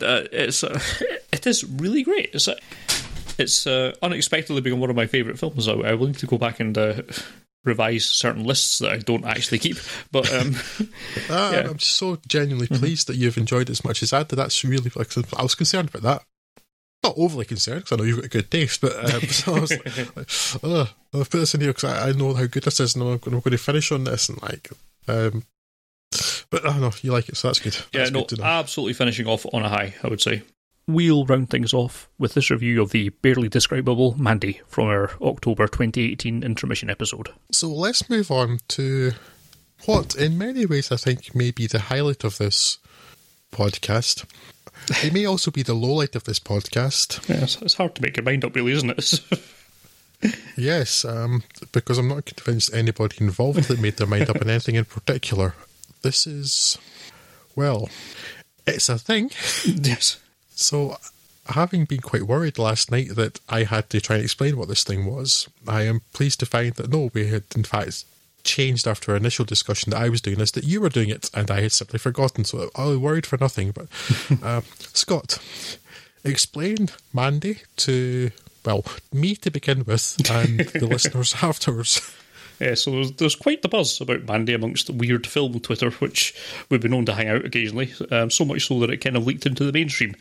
Uh, it's uh, it is really great. It's uh, it's uh, unexpectedly become one of my favourite films. I, I will need to go back and uh, revise certain lists that I don't actually keep. But um, Uh, Yeah. I'm so genuinely pleased that you've enjoyed it as much as I did. That's really like I was concerned about that. Not overly concerned because I know you've got a good taste, but um, so I was like, like oh, I'll put this in here because I, I know how good this is, and I'm going, I'm going to finish on this and like. Um, but I don't know you like it, so that's good. yeah, That's no, good absolutely finishing off on a high. I would say. We'll round things off with this review of the barely describable Mandy from our October 2018 intermission episode. So let's move on to what, in many ways, I think may be the highlight of this podcast. It may also be the lowlight of this podcast. Yeah, it's, it's hard to make your mind up, really, isn't it? Yes, um, because I'm not convinced anybody involved that made their mind up on anything in particular. This is, well, it's a thing. yes. So, having been quite worried last night that I had to try and explain what this thing was, I am pleased to find that no, we had in fact changed after our initial discussion that I was doing this, that you were doing it, and I had simply forgotten. So I was worried for nothing. But uh, Scott, explain Mandy to well me to begin with, and the listeners afterwards. Yeah, so there's, there's quite the buzz about Mandy amongst the weird film Twitter, which we've been known to hang out occasionally, um, so much so that it kind of leaked into the mainstream.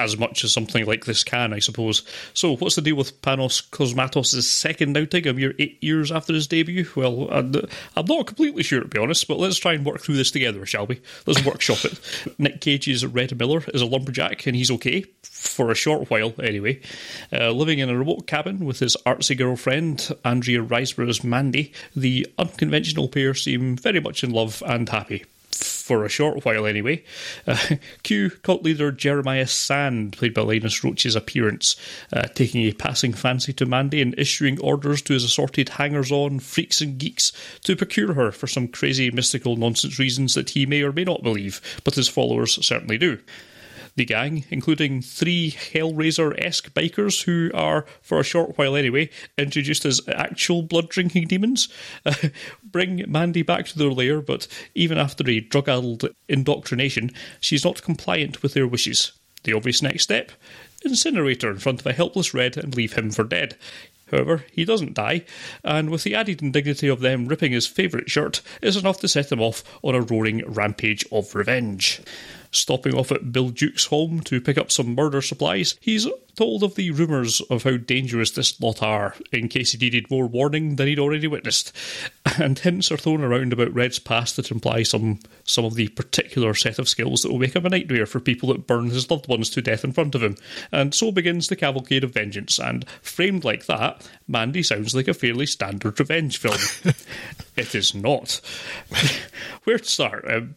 As much as something like this can, I suppose. So, what's the deal with Panos Cosmatos' second outing a mere eight years after his debut? Well, I'm I'm not completely sure, to be honest, but let's try and work through this together, shall we? Let's workshop it. Nick Cage's Red Miller is a lumberjack, and he's okay, for a short while anyway. Uh, living in a remote cabin with his artsy girlfriend, Andrea Riseborough's Mandy, the unconventional pair seem very much in love and happy. For a short while, anyway. Uh, Q cult leader Jeremiah Sand, played by Linus Roache's appearance, uh, taking a passing fancy to Mandy and issuing orders to his assorted hangers on, freaks, and geeks to procure her for some crazy mystical nonsense reasons that he may or may not believe, but his followers certainly do. The gang, including three Hellraiser esque bikers who are, for a short while anyway, introduced as actual blood drinking demons, bring Mandy back to their lair, but even after a drug addled indoctrination, she's not compliant with their wishes. The obvious next step? Incinerate her in front of a helpless Red and leave him for dead. However, he doesn't die, and with the added indignity of them ripping his favourite shirt, is enough to set him off on a roaring rampage of revenge. Stopping off at Bill Duke's home to pick up some murder supplies, he's told of the rumours of how dangerous this lot are, in case he needed more warning than he'd already witnessed. And hints are thrown around about Red's past that imply some some of the particular set of skills that will make him a nightmare for people that burn his loved ones to death in front of him. And so begins the cavalcade of vengeance, and framed like that, Mandy sounds like a fairly standard revenge film. it is not. Where to start? Um,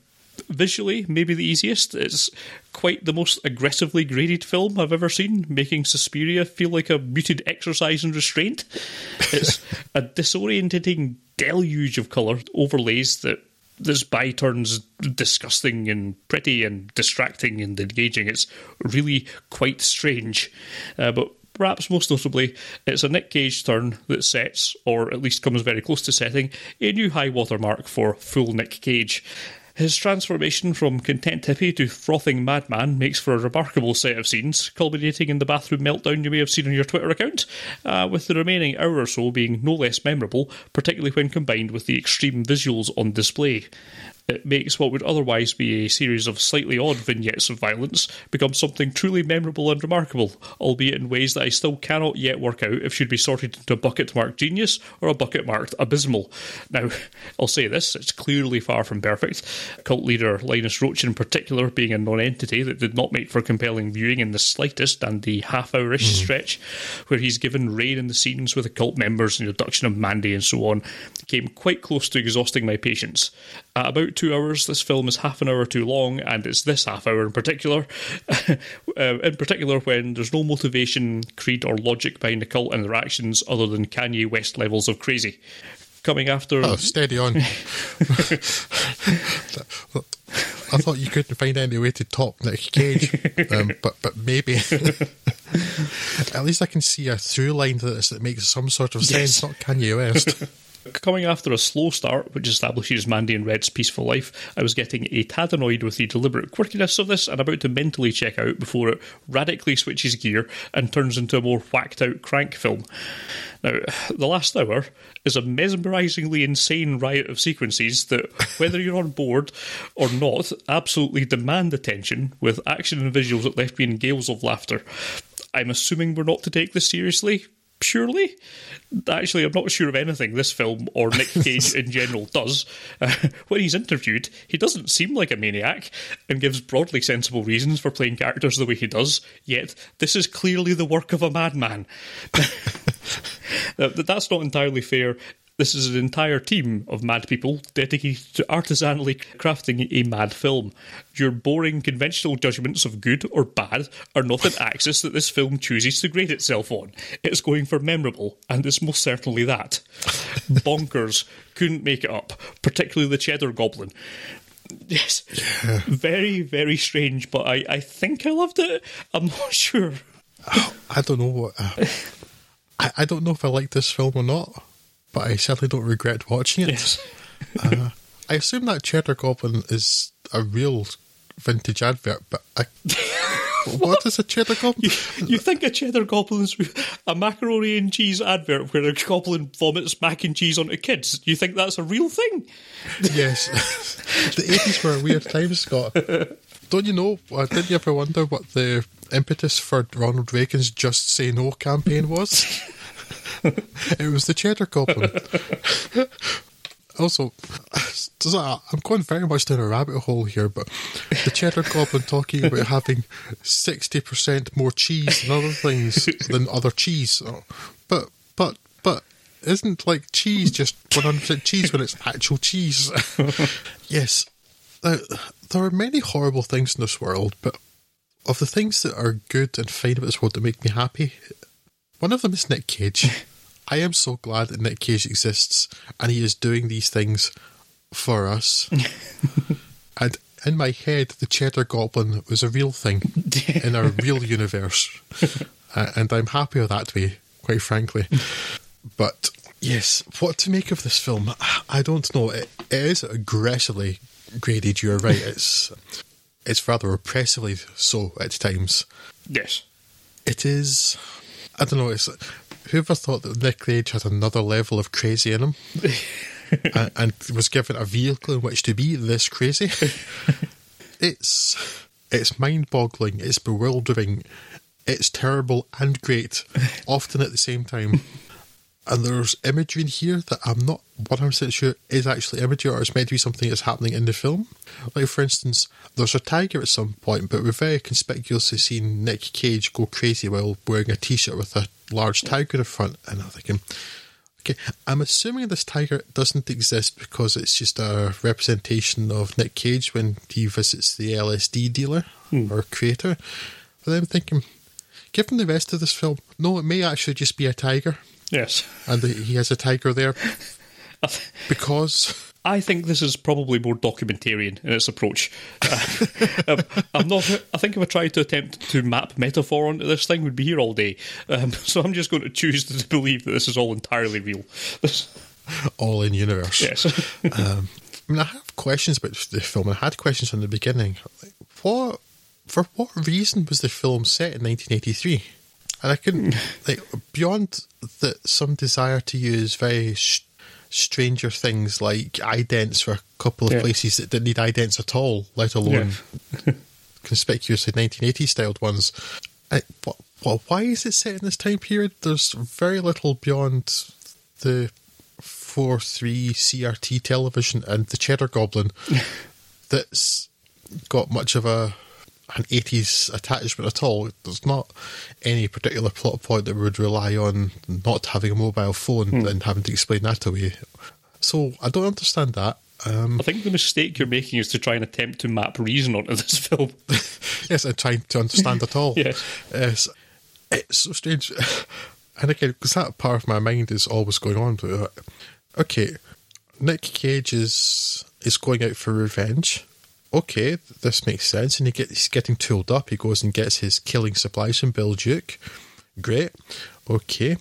visually maybe the easiest. It's quite the most aggressively graded film I've ever seen, making Suspiria feel like a muted exercise in restraint. It's a disorientating deluge of colour overlays that this by turns disgusting and pretty and distracting and engaging. It's really quite strange. Uh, but perhaps most notably, it's a Nick Cage turn that sets, or at least comes very close to setting, a new high watermark for full Nick Cage. His transformation from content hippie to frothing madman makes for a remarkable set of scenes, culminating in the bathroom meltdown you may have seen on your Twitter account, uh, with the remaining hour or so being no less memorable, particularly when combined with the extreme visuals on display. It makes what would otherwise be a series of slightly odd vignettes of violence become something truly memorable and remarkable, albeit in ways that I still cannot yet work out if should be sorted into a bucket marked genius or a bucket marked abysmal. Now, I'll say this, it's clearly far from perfect. Cult leader Linus Roache in particular being a non-entity that did not make for compelling viewing in the slightest and the half-hourish mm. stretch where he's given rein in the scenes with the cult members and the abduction of Mandy and so on came quite close to exhausting my patience. At about two hours, this film is half an hour too long, and it's this half hour in particular, uh, in particular when there's no motivation, creed, or logic behind the cult and their actions other than Kanye West levels of crazy. Coming after. Oh, steady on. I thought you couldn't find any way to top Nick Cage, um, but but maybe. At least I can see a through line to this that makes some sort of sense, yes. not Kanye West. Coming after a slow start, which establishes Mandy and Red's peaceful life, I was getting a tad annoyed with the deliberate quirkiness of this and about to mentally check out before it radically switches gear and turns into a more whacked out crank film. Now, the last hour is a mesmerisingly insane riot of sequences that, whether you're on board or not, absolutely demand attention, with action and visuals that left me in gales of laughter. I'm assuming we're not to take this seriously, purely. Actually, I'm not sure of anything this film or Nick Cage in general does. Uh, when he's interviewed, he doesn't seem like a maniac and gives broadly sensible reasons for playing characters the way he does, yet, this is clearly the work of a madman. That's not entirely fair this is an entire team of mad people dedicated to artisanally crafting a mad film. Your boring conventional judgments of good or bad are not an axis that this film chooses to grade itself on. It's going for memorable, and it's most certainly that. Bonkers. Couldn't make it up, particularly the Cheddar Goblin. Yes. Yeah. Very, very strange, but I, I think I loved it. I'm not sure. I don't know what. Uh, I, I don't know if I like this film or not but I certainly don't regret watching it. Yes. uh, I assume that Cheddar Goblin is a real vintage advert, but I. what is a cheddar goblin? You, you think a cheddar goblin is a macaroni and cheese advert where a goblin vomits mac and cheese onto kids? You think that's a real thing? Yes. the 80s were a weird time, Scott. Don't you know? Uh, didn't you ever wonder what the impetus for Ronald Reagan's Just Say No campaign was? it was the cheddar goblin. also, I'm going very much down a rabbit hole here, but the cheddar goblin talking about having 60% more cheese and other things than other cheese. But, but, but, isn't like cheese just 100% cheese when it's actual cheese? yes, there are many horrible things in this world, but of the things that are good and fine about this world that make me happy, one of them is Nick Cage. I am so glad that Nick Cage exists and he is doing these things for us. and in my head, the Cheddar Goblin was a real thing in a real universe. Uh, and I'm happy with that way, quite frankly. But yes, what to make of this film? I don't know. it, it is aggressively graded. You're right. It's it's rather oppressively so at times. Yes, it is. I don't know. It's whoever thought that Nick Cage had another level of crazy in him and, and, was given a vehicle in which to be this crazy? it's it's mind boggling, it's bewildering, it's terrible and great, often at the same time. And there's imagery in here that I'm not 100% sure is actually imagery or it's meant to be something that's happening in the film. Like, for instance, there's a tiger at some point, but we're very conspicuously seeing Nick Cage go crazy while wearing a t shirt with a large tiger in the front. And I'm thinking, okay, I'm assuming this tiger doesn't exist because it's just a representation of Nick Cage when he visits the LSD dealer hmm. or creator. But I'm thinking, given the rest of this film, no, it may actually just be a tiger. Yes. And he has a tiger there because. I think this is probably more documentarian in its approach. Uh, I'm not. I think if I tried to attempt to map metaphor onto this thing, we'd be here all day. Um, so I'm just going to choose to believe that this is all entirely real. all in universe. Yes. um, I mean, I have questions about the film. I had questions from the beginning. What, for what reason was the film set in 1983? And I couldn't like beyond that some desire to use very sh- Stranger Things like idents for a couple of Yeah. places that didn't need idents at all, let alone conspicuously 1980s styled ones. I, wh- wh- why is it set in this time period? There's very little beyond the 4 3 CRT television and the Cheddar Goblin that's got much of a an 80s attachment at all. There's not any particular plot point that would rely on not having a mobile phone and having to explain that away. So I don't understand that. Um, I think the mistake you're making is to try and attempt to map reason onto this film. yes, I'm trying to understand at all. Yes. Yes. It's so strange. And again, because that part of my mind is always going on. But, uh, okay, Nick Cage is is going out for revenge. Okay, this makes sense. And he get, he's getting tooled up. He goes and gets his killing supplies from Bill Duke. Great. Okay.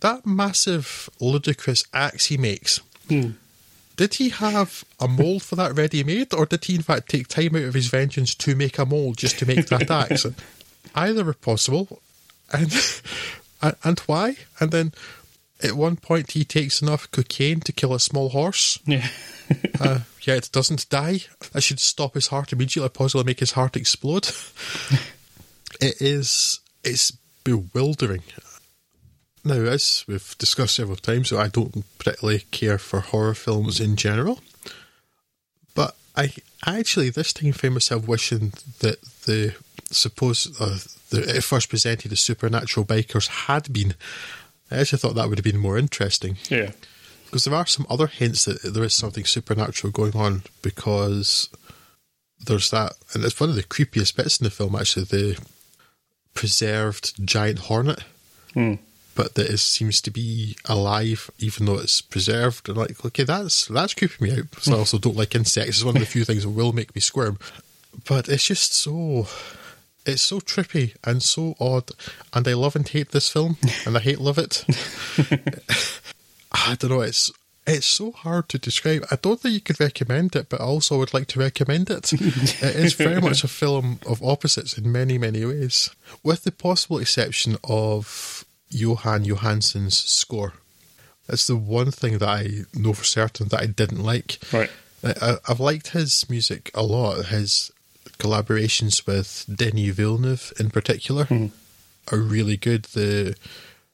That massive, ludicrous axe he makes. Hmm. Did he have a mold for that ready made, or did he in fact take time out of his vengeance to make a mold just to make that axe? Either are possible, and, and why? And then at one point he takes enough cocaine to kill a small horse. Yeah. Uh, yeah, it doesn't die. I should stop his heart immediately, possibly make his heart explode. it is it's bewildering. Now, as we've discussed several times, so I don't particularly care for horror films in general. But I actually this time found myself wishing that the suppose uh, the it first presented as supernatural bikers had been. I actually thought that would have been more interesting. Yeah. because there are some other hints that there is something supernatural going on because there's that and it's one of the creepiest bits in the film actually the preserved giant hornet. Hmm. but that it seems to be alive even though it's preserved. And like okay that's that's creeping me out. So I also don't like insects. It's one of the few things that will make me squirm. But it's just so it's so trippy and so odd and I love and hate this film and I hate love it I don't know. It's it's so hard to describe. I don't think you could recommend it, but I also would like to recommend it. it is very much a film of opposites in many many ways, with the possible exception of Jóhann Jóhannsson's score. It's the one thing that I know for certain that I didn't like. Right. I, I've liked his music a lot. His collaborations with Denis Villeneuve, in particular, hmm. are really good. The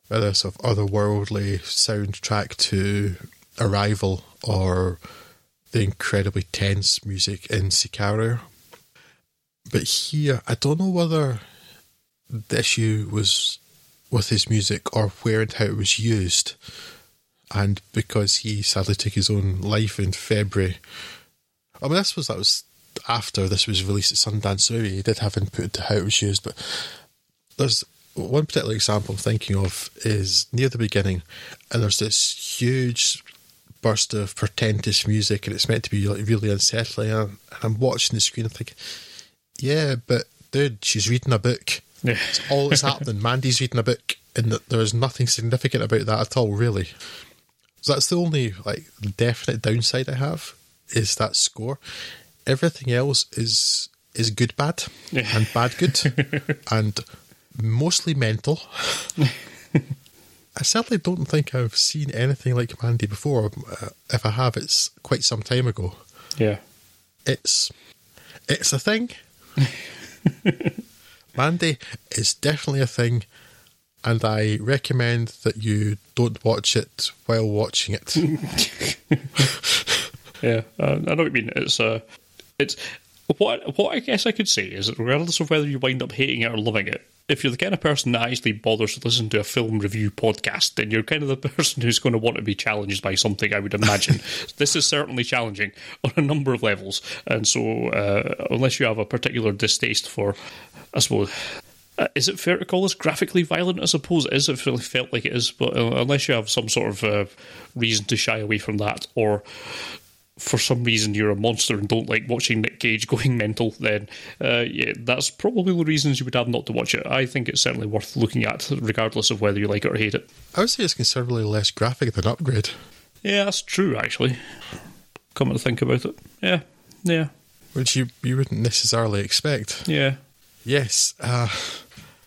whether it's of otherworldly soundtrack to Arrival or the incredibly tense music in Sicario. But here, I don't know whether the issue was with his music or where and how it was used. And because he sadly took his own life in February, I mean, I suppose that was after this was released at Sundance, so maybe he did have input into how it was used. But there's one particular example I'm thinking of is near the beginning, and there's this huge burst of portentous music, and it's meant to be like really unsettling. And I'm watching the screen and thinking, yeah, but dude, she's reading a book. Yeah. It's all that's happening. Mandy's reading a book, and there is nothing significant about that at all, really. So that's the only like definite downside I have is that score. Everything else is is good bad and bad good and mostly mental. I certainly don't think I've seen anything like Mandy before. Uh, If I have, it's quite some time ago. Yeah. It's it's a thing. Mandy is definitely a thing, and I recommend that you don't watch it while watching it. Yeah, uh, I know what you mean. It's uh, it's what what I guess I could say is that regardless of whether you wind up hating it or loving it, if you're the kind of person that actually bothers to listen to a film review podcast, then you're kind of the person who's going to want to be challenged by something. I would imagine this is certainly challenging on a number of levels, and so uh, unless you have a particular distaste for, I suppose. Uh, is it fair to call this graphically violent? I suppose it is. It really felt like it is, but uh, unless you have some sort of uh, reason to shy away from that, or for some reason you're a monster and don't like watching Nick Cage going mental, then uh, yeah, that's probably the reasons you would have not to watch it. I think it's certainly worth looking at, regardless of whether you like it or hate it. I would say it's considerably less graphic than Upgrade, Yeah, that's true, actually. Come to think about it. Yeah, yeah, which you you wouldn't necessarily expect. yeah. Yes, uh,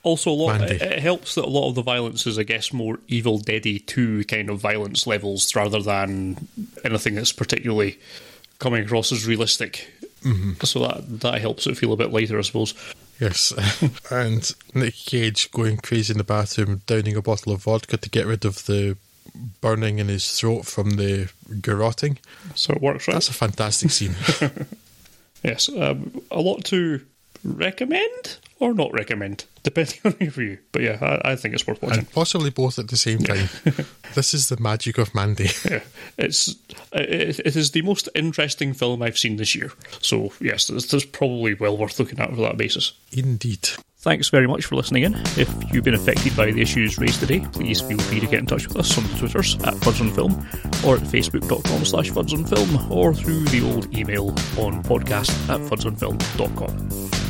Also, a lot, it, it helps that a lot of the violence is, I guess, more Evil Deady 2 kind of violence levels rather than anything that's particularly coming across as realistic. Mm-hmm. So that, that helps it feel a bit lighter, I suppose. Yes, and Nick Cage going crazy in the bathroom, downing a bottle of vodka to get rid of the burning in his throat from the garroting. So it works, right? That's a fantastic scene. Yes, um, a lot to recommend or not recommend, depending on your view. But yeah, I, I think it's worth watching. and possibly both at the same time. this is the magic of Mandy. yeah, it's it, it is the most interesting film I've seen this year. So yes, it's, probably well worth looking at for that basis. Indeed. Thanks very much for listening in. If you've been affected by the issues raised today, please feel free to get in touch with us on the Twitters at Fudds on Film or at facebook.com slash Fudds on Film or through the old email on podcast at fudsonfilm.com.